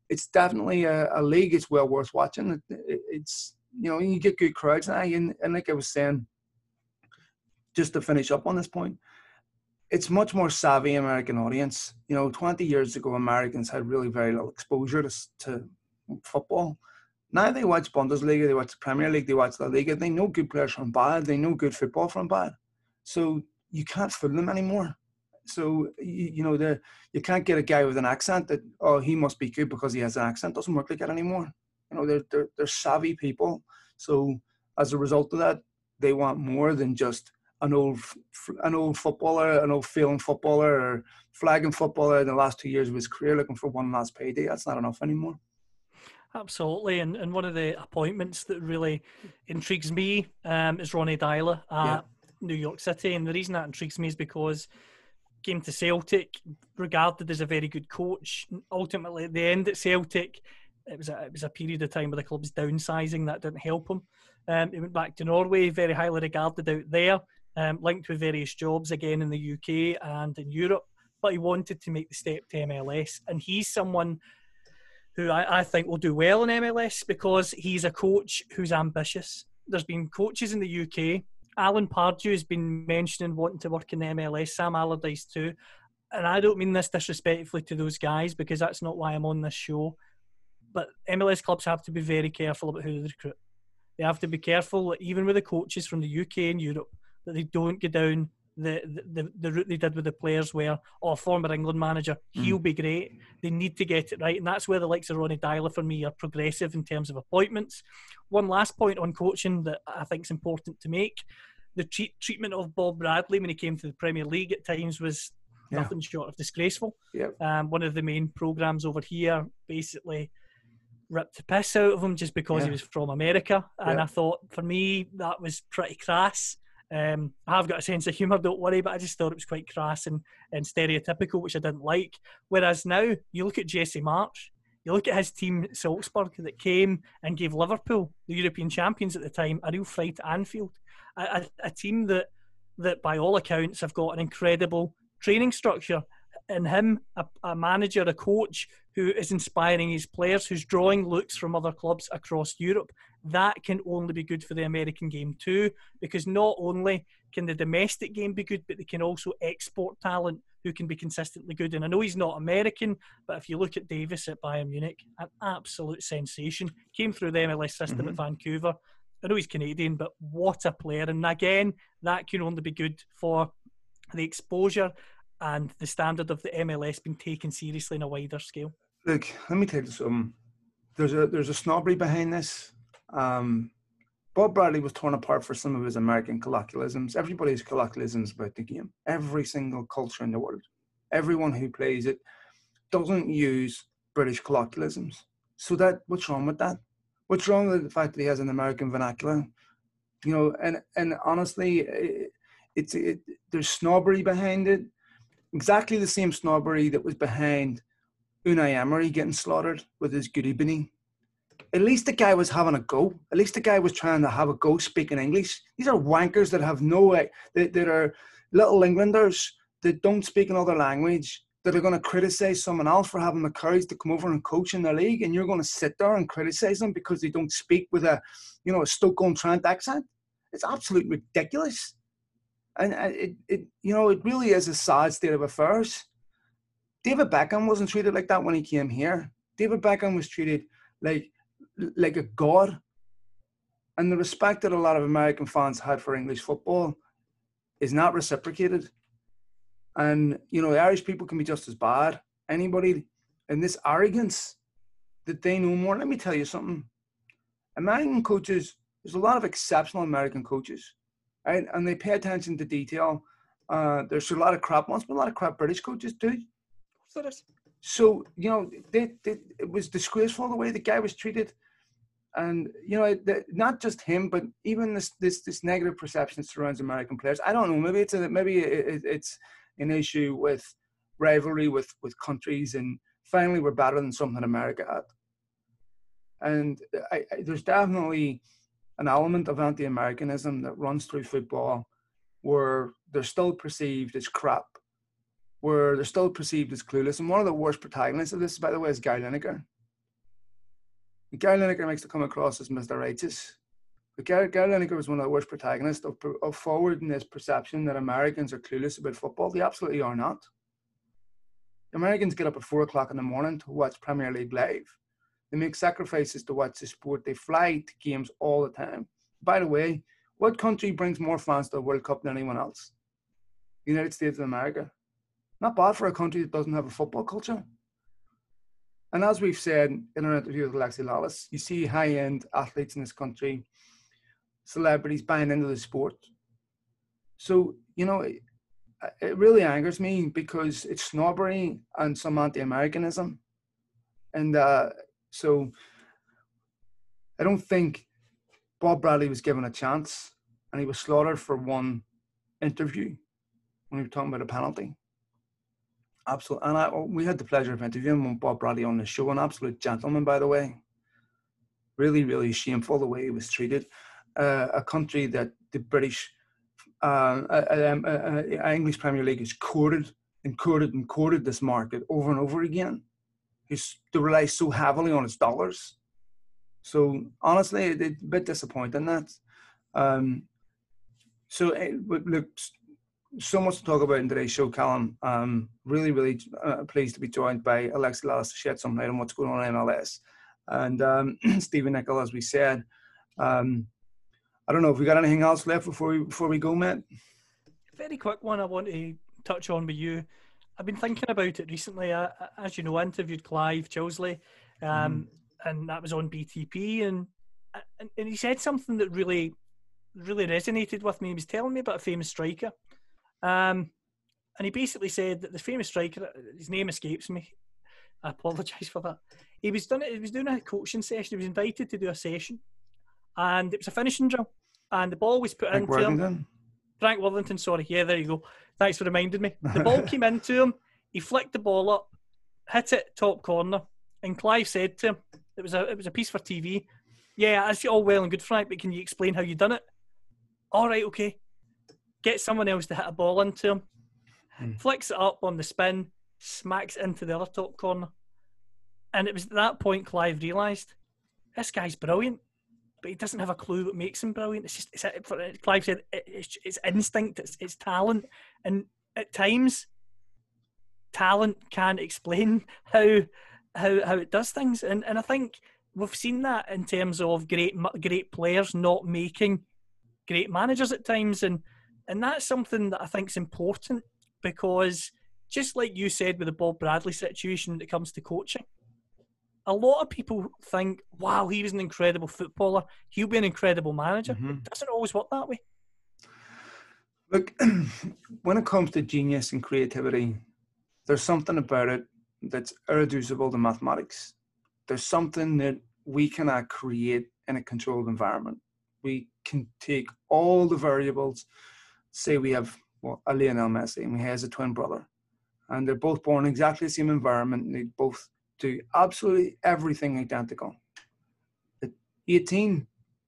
it's definitely a, a league. It's well worth watching. It, it, it's, you know, you get good crowds now. And, and like I was saying, just to finish up on this point, it's much more savvy American audience. You know, 20 years ago, Americans had really very little exposure to, to football. Now they watch Bundesliga, they watch the Premier League, they watch La Liga. They know good players from bad. They know good football from bad. So you can't fool them anymore. So you, you know, the you can't get a guy with an accent that oh he must be good because he has an accent. Doesn't work like that anymore. You know, they're, they're, they're savvy people. So as a result of that, they want more than just an old an old footballer, an old failing footballer or flagging footballer in the last two years of his career looking for one last payday. That's not enough anymore. Absolutely, and, and one of the appointments that really intrigues me um, is Ronny Deila at yeah. New York City, and the reason that intrigues me is because came to Celtic, regarded as a very good coach. Ultimately, at the end at Celtic, it was a, it was a period of time where the club's downsizing that didn't help him. Um, he went back to Norway, very highly regarded out there, um, linked with various jobs again in the UK and in Europe. But he wanted to make the step to MLS, and he's someone who I, I think will do well in MLS because he's a coach who's ambitious. There's been coaches in the UK. Alan Pardew has been mentioning wanting to work in the MLS. Sam Allardyce too. And I don't mean this disrespectfully to those guys because that's not why I'm on this show but MLS clubs have to be very careful about who they recruit. They have to be careful, even with the coaches from the UK and Europe, that they don't go down the, the, the route they did with the players where, oh, former England manager, he'll mm. be great. They need to get it right. And that's where the likes of Ronny Deila for me are progressive in terms of appointments. One last point on coaching that I think is important to make. The treat, treatment of Bob Bradley when he came to the Premier League at times was yeah. nothing short of disgraceful. Yep. Um, one of the main programmes over here basically ripped the piss out of him just because yeah. he was from America. And yeah. I thought, for me, that was pretty crass. Um, I have got a sense of humour, don't worry, but I just thought it was quite crass and, and stereotypical, which I didn't like. Whereas now, you look at Jesse Marsch, you look at his team, Salzburg, that came and gave Liverpool, the European champions at the time, a real fright at Anfield. A, a, a team that, that, by all accounts, have got an incredible training structure in him, a, a, manager, a coach who is inspiring his players, who's drawing looks from other clubs across Europe, that can only be good for the American game too, because not only can the domestic game be good, but they can also export talent who can be consistently good. And I know he's not American, but if you look at Davies at Bayern Munich, an absolute sensation. Came through the MLS system mm-hmm. at Vancouver. I know he's Canadian, but what a player. And again, that can only be good for the exposure and the standard of the MLS being taken seriously in a wider scale? Look, let me tell you something. There's a there's a snobbery behind this. Um, Bob Bradley was torn apart for some of his American colloquialisms. Everybody's colloquialisms about the game. Every single culture in the world, everyone who plays it doesn't use British colloquialisms. So that what's wrong with that? What's wrong with the fact that he has an American vernacular? You know, and and honestly, it, it's it, there's snobbery behind it. Exactly the same snobbery that was behind Unai Emery getting slaughtered with his goody binny at least the guy was having a go. At least the guy was trying to have a go speaking English. These are wankers that have no that, that are little Englanders that don't speak another language, that are going to criticize someone else for having the courage to come over and coach in the league, and you're going to sit there and criticize them because they don't speak with a, you know, a Stoke-on-Trent accent. It's absolutely ridiculous, and it, it, you know, it really is a sad state of affairs. David Beckham wasn't treated like that when he came here. David Beckham was treated like like a god. And the respect that a lot of American fans had for English football is not reciprocated. And, you know, the Irish people can be just as bad. Anybody in this arrogance that they know more. Let me tell you something. American coaches, there's a lot of exceptional American coaches, right? And they pay attention to detail. Uh, there's a lot of crap ones, but a lot of crap British coaches too. So, you know, they, they, it was disgraceful the way the guy was treated and you know the, not just him but even this this this negative perception surrounds american players. I don't know maybe it's a maybe it, it's an issue with rivalry with with countries and finally we're better than something america had. And I, I, there's definitely an element of anti-americanism that runs through football where they're still perceived as crap where they're still perceived as clueless. And one of the worst protagonists of this by the way is gary lineker Gary Lineker makes to come across as Mr. Righteous. But Gary, Gary Lineker was one of the worst protagonists of, of forwarding this perception that Americans are clueless about football. They absolutely are not. Americans get up at four o'clock in the morning to watch Premier League live. They make sacrifices to watch the sport. They fly to games all the time. By the way, what country brings more fans to the World Cup than anyone else? The United States of America. Not bad for a country that doesn't have a football culture. And as we've said in our interview with Alexi Lalas, you see high end athletes in this country, celebrities buying into the sport. So, you know, it, it really angers me because it's snobbery and some anti Americanism. And uh, so I don't think Bob Bradley was given a chance and he was slaughtered for one interview when he was talking about a penalty. Absolutely. And I, we had the pleasure of interviewing Bob Bradley on the show, an absolute gentleman, by the way. Really, really shameful the way he was treated. Uh, a country that the British, uh, uh, um, uh, uh, English Premier League has courted and courted and courted this market over and over again. He's, they rely so heavily on its dollars. So honestly, it's a bit disappointing that. Um, so it, look, so much to talk about in today's show, Callum. Um, really, really uh, pleased to be joined by Alexi Lalas to shed some light on what's going on in MLS. And um, Stephen Nicol, as we said. Um, I don't know if we got anything else left before we before we go, Matt. Very quick one. I want to touch on with you. I've been thinking about it recently. I, as you know, I interviewed Clive Tyldesley, um, mm. and that was on BTP, and, and and he said something that really really resonated with me. He was telling me about a famous striker um, and he basically said that the famous striker, his name escapes me. I apologise for that. He was done. He was doing a coaching session. He was invited to do a session, and it was a finishing drill. And the ball was put Frank into Worthington. him. Frank Worthington. Sorry. Yeah, there you go. Thanks for reminding me. The ball came into him. He flicked the ball up, hit it top corner, and Clive said to him, "It was a it was a piece for TV. Yeah, that's all well and good, Frank, but can you explain how you done it? All right, okay get someone else to hit a ball into him, hmm. flicks it up on the spin, smacks into the other top corner. And it was at that point Clive realised this guy's brilliant, but he doesn't have a clue what makes him brilliant. It's just, it's, Clive said, it's, it's instinct, it's, it's talent. And at times, talent can't explain how how how it does things. And and I think we've seen that in terms of great great players not making great managers at times. And and that's something that I think is important because just like you said with the Bob Bradley situation when it comes to coaching, a lot of people think, wow, he was an incredible footballer. He'll be an incredible manager. Mhm. It doesn't always work that way. Look, when it comes to genius and creativity, there's something about it that's irreducible to mathematics. There's something that we cannot create in a controlled environment. We can take all the variables. Say we have well, a Lionel Messi and he has a twin brother, and they're both born in exactly the same environment. And they both do absolutely everything identical. At 18,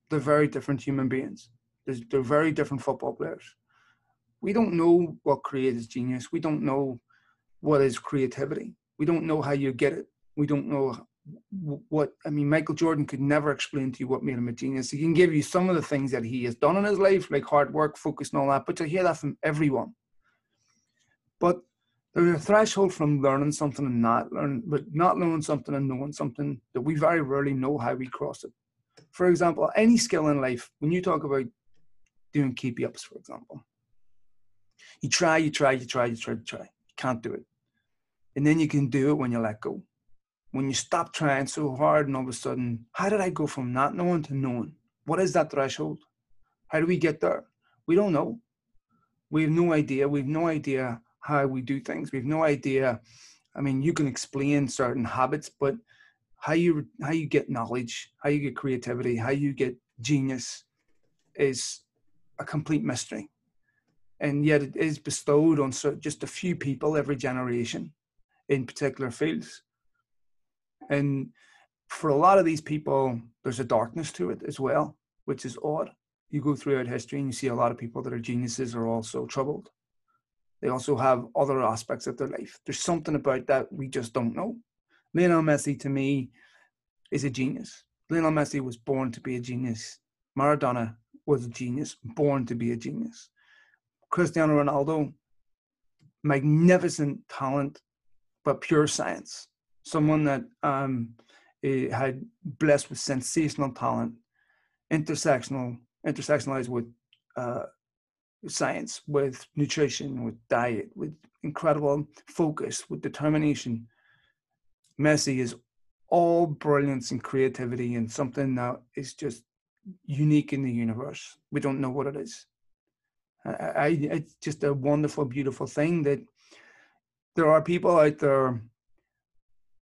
they're very different human beings. They're very different football players we don't know what creates genius. We don't know what is creativity. We don't know how you get it. We don't know what. I mean, Michael Jordan could never explain to you what made him a genius. He can give you some of the things that he has done in his life, like hard work, focus, and all that. But to hear that from everyone. But there's a threshold from learning something and not learning, but not knowing something and knowing something that we very rarely know how we cross it. For example, any skill in life, when you talk about doing keepy ups, for example, you try, you try, you try, you try, you try. You can't do it. And then you can do it when you let go. When you stop trying so hard and all of a sudden, how did I go from not knowing to knowing? What is that threshold? How do we get there? We don't know. We have no idea. We have no idea how we do things. We have no idea. I mean, you can explain certain habits, but how you how you get knowledge, how you get creativity, how you get genius is a complete mystery and yet it is bestowed on cer- just a few people every generation in particular fields. And for a lot of these people, there's a darkness to it as well, which is odd. You go throughout history and you see a lot of people that are geniuses are also troubled. They also have other aspects of their life. There's something about that we just don't know. Lionel Messi, to me, is a genius. Lionel Messi was born to be a genius. Maradona was a genius, born to be a genius. Cristiano Ronaldo, magnificent talent, but pure science. Someone that um, eh, had blessed with sensational talent, intersectional, intersectionalized with uh, science, with nutrition, with diet, with incredible focus, with determination. Messi is all brilliance and creativity and something that is just unique in the universe. We don't know what it is. I, I, it's just a wonderful, beautiful thing that there are people out there.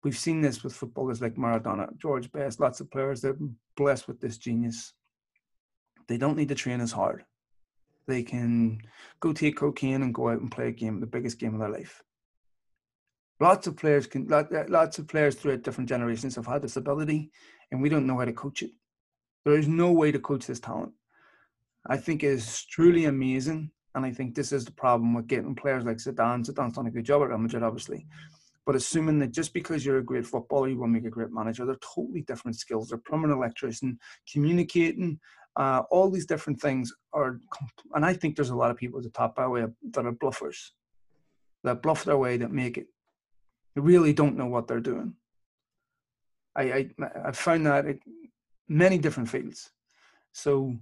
We've seen this with footballers like Maradona, George Best, lots of players that are blessed with this genius. They don't need to train as hard. They can go take cocaine and go out and play a game, the biggest game of their life. Lots of players can, lots of players throughout different generations have had this ability, and we don't know how to coach it. There is no way to coach this talent. I think it is truly amazing. And I think this is the problem with getting players like Zidane. Zidane's done a good job at Real Madrid, obviously. But assuming that just because you're a great footballer, you will make a great manager, they're totally different skills. They're plumbing, electrician, communicating, uh, all these different things are. And I think there's a lot of people at the top that way that are bluffers, that bluff their way, that make it. They really don't know what they're doing. I I I've found that in many different fields. So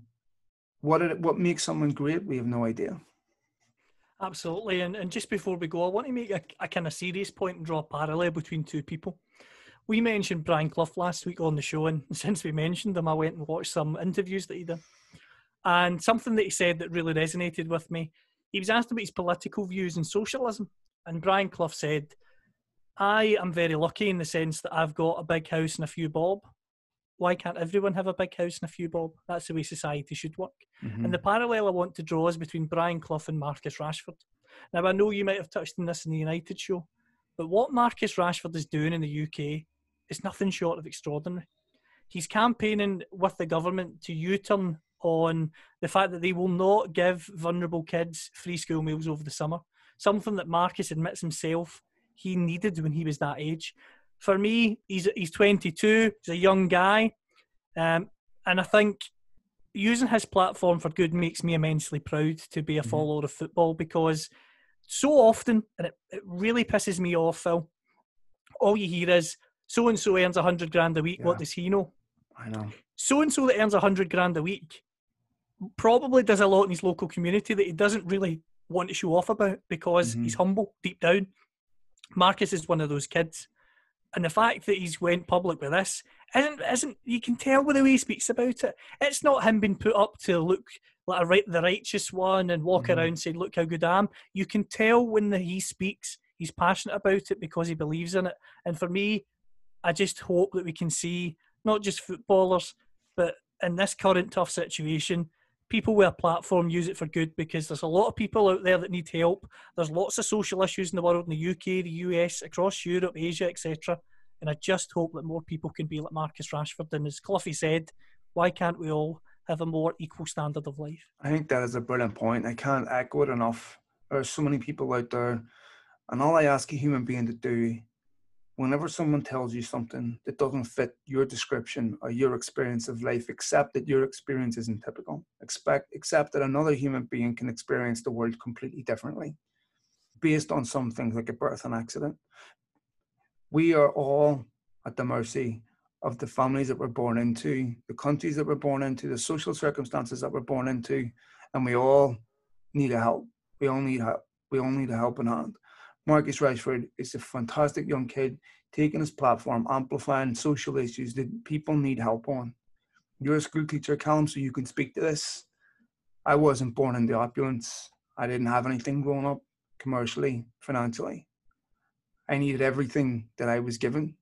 what it, what makes someone great, we have no idea. Absolutely. And, and just before we go, I want to make a, a kind of serious point and draw a parallel between two people. We mentioned Brian Clough last week on the show, and since we mentioned him, I went and watched some interviews that he did. And something that he said that really resonated with me, he was asked about his political views and socialism. And Brian Clough said, I am very lucky in the sense that I've got a big house and a few bob. Why can't everyone have a big house and a few bob? That's the way society should work. Mm-hmm. And the parallel I want to draw is between Brian Clough and Marcus Rashford. Now, I know you might have touched on this in the United show, but what Marcus Rashford is doing in the UK is nothing short of extraordinary. He's campaigning with the government to U turn on the fact that they will not give vulnerable kids free school meals over the summer, something that Marcus admits himself he needed when he was that age. For me, he's, he's 22, he's a young guy, um, and I think using his platform for good makes me immensely proud to be a Mhm. follower of football because so often, and it, it really pisses me off, Phil, all you hear is so and so earns a hundred grand a week. What does he know? I know. So and so that earns a hundred grand a week probably does a lot in his local community that he doesn't really want to show off about because Mhm. he's humble deep down. Marcus is one of those kids. And the fact that he's went public with this isn't isn't you can tell by the way he speaks about it. It's not him being put up to look like a right the righteous one and walk mm-hmm. around saying, "Look how good I am." You can tell when the, he speaks, he's passionate about it because he believes in it. And for me, I just hope that we can see not just footballers, but in this current tough situation, people with a platform use it for good because there's a lot of people out there that need help. There's lots of social issues in the world, in the UK, the US, across Europe, Asia, etc. And I just hope that more people can be like Marcus Rashford. And as Cloughie said, why can't we all have a more equal standard of life? I think that is a brilliant point. I can't echo it enough. There are so many people out there, and all I ask a human being to do whenever someone tells you something that doesn't fit your description or your experience of life, accept that your experience isn't typical. Expect, accept that another human being can experience the world completely differently based on some things like a birth and accident. We are all at the mercy of the families that we're born into, the countries that we're born into, the social circumstances that we're born into, and we all need a help. We all need help. We all need a helping hand. Marcus Rashford is a fantastic young kid taking his platform, amplifying social issues that people need help on. You're a school teacher, Callum, so you can speak to this. I wasn't born in the opulence. I didn't have anything growing up commercially, financially. I needed everything that I was given.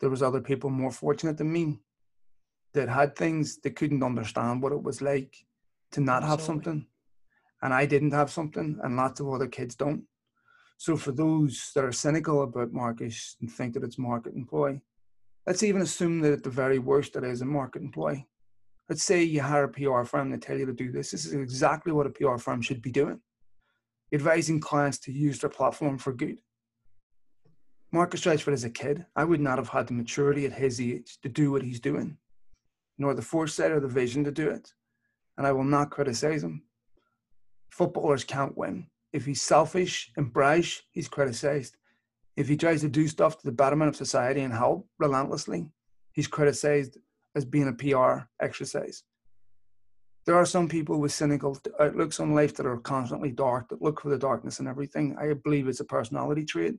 There was other people more fortunate than me that had things that couldn't understand what it was like to not have something. And I didn't have something, and lots of other kids don't. So for those that are cynical about Marcus and think that it's market employee, let's even assume that at the very worst it is a market employee. Let's say you hire a PR firm to tell you to do this. This is exactly what a PR firm should be doing. Advising clients to use their platform for good. Marcus Rashford as a kid, I would not have had the maturity at his age to do what he's doing, nor the foresight or the vision to do it. And I will not criticize him. Footballers can't win. If he's selfish and brash, he's criticized. If he tries to do stuff to the betterment of society and help relentlessly, he's criticized as being a PR exercise. There are some people with cynical outlooks uh, on life that are constantly dark, that look for the darkness in everything. I believe it's a personality trait,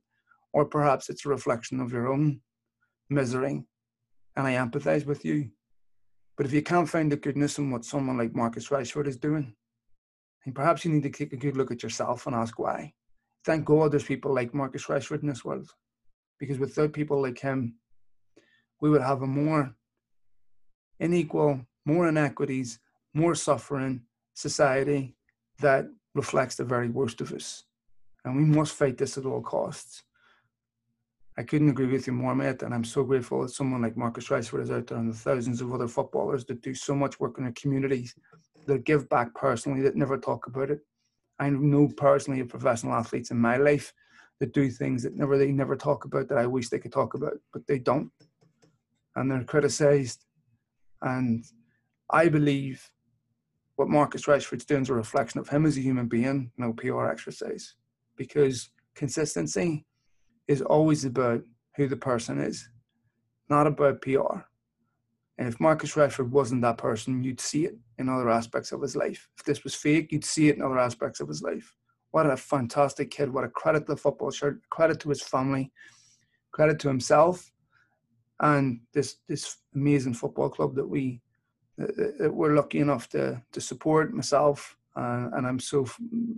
or perhaps it's a reflection of your own misery. And I empathize with you. But if you can't find the goodness in what someone like Marcus Rashford is doing, and perhaps you need to take a good look at yourself and ask why. Thank God there's people like Marcus Rashford in this world. Because without people like him, we would have a more unequal, more inequities, more suffering society that reflects the very worst of us. And we must fight this at all costs. I couldn't agree with you more, mate. And I'm so grateful that someone like Marcus Rashford is out there and the thousands of other footballers that do so much work in their communities that give back personally that never talk about it. I know personally of professional athletes in my life that do things that never they never talk about that I wish they could talk about, but they don't. And they're criticized. And I believe what Marcus Rashford's doing is a reflection of him as a human being, no PR exercise. Because consistency is always about who the person is, not about PR. And if Marcus Rashford wasn't that person, you'd see it in other aspects of his life. If this was fake, you'd see it in other aspects of his life. What a fantastic kid. What a credit to the football shirt, credit to his family, credit to himself, and this this amazing football club that we that we're lucky enough to to support myself. Uh, and I'm so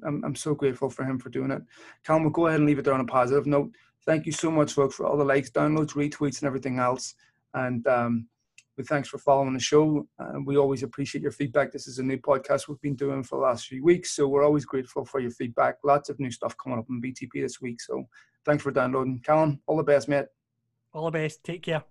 I'm, I'm so grateful for him for doing it. Callum, we'll go ahead and leave it there on a positive note. Thank you so much, folks, for all the likes, downloads, retweets, and everything else. And um, but thanks for following the show. Uh, we always appreciate your feedback. This is a new podcast we've been doing for the last few weeks, so we're always grateful for your feedback. Lots of new stuff coming up on BTP this week. So thanks for downloading. Callum, all the best, mate. All the best. Take care.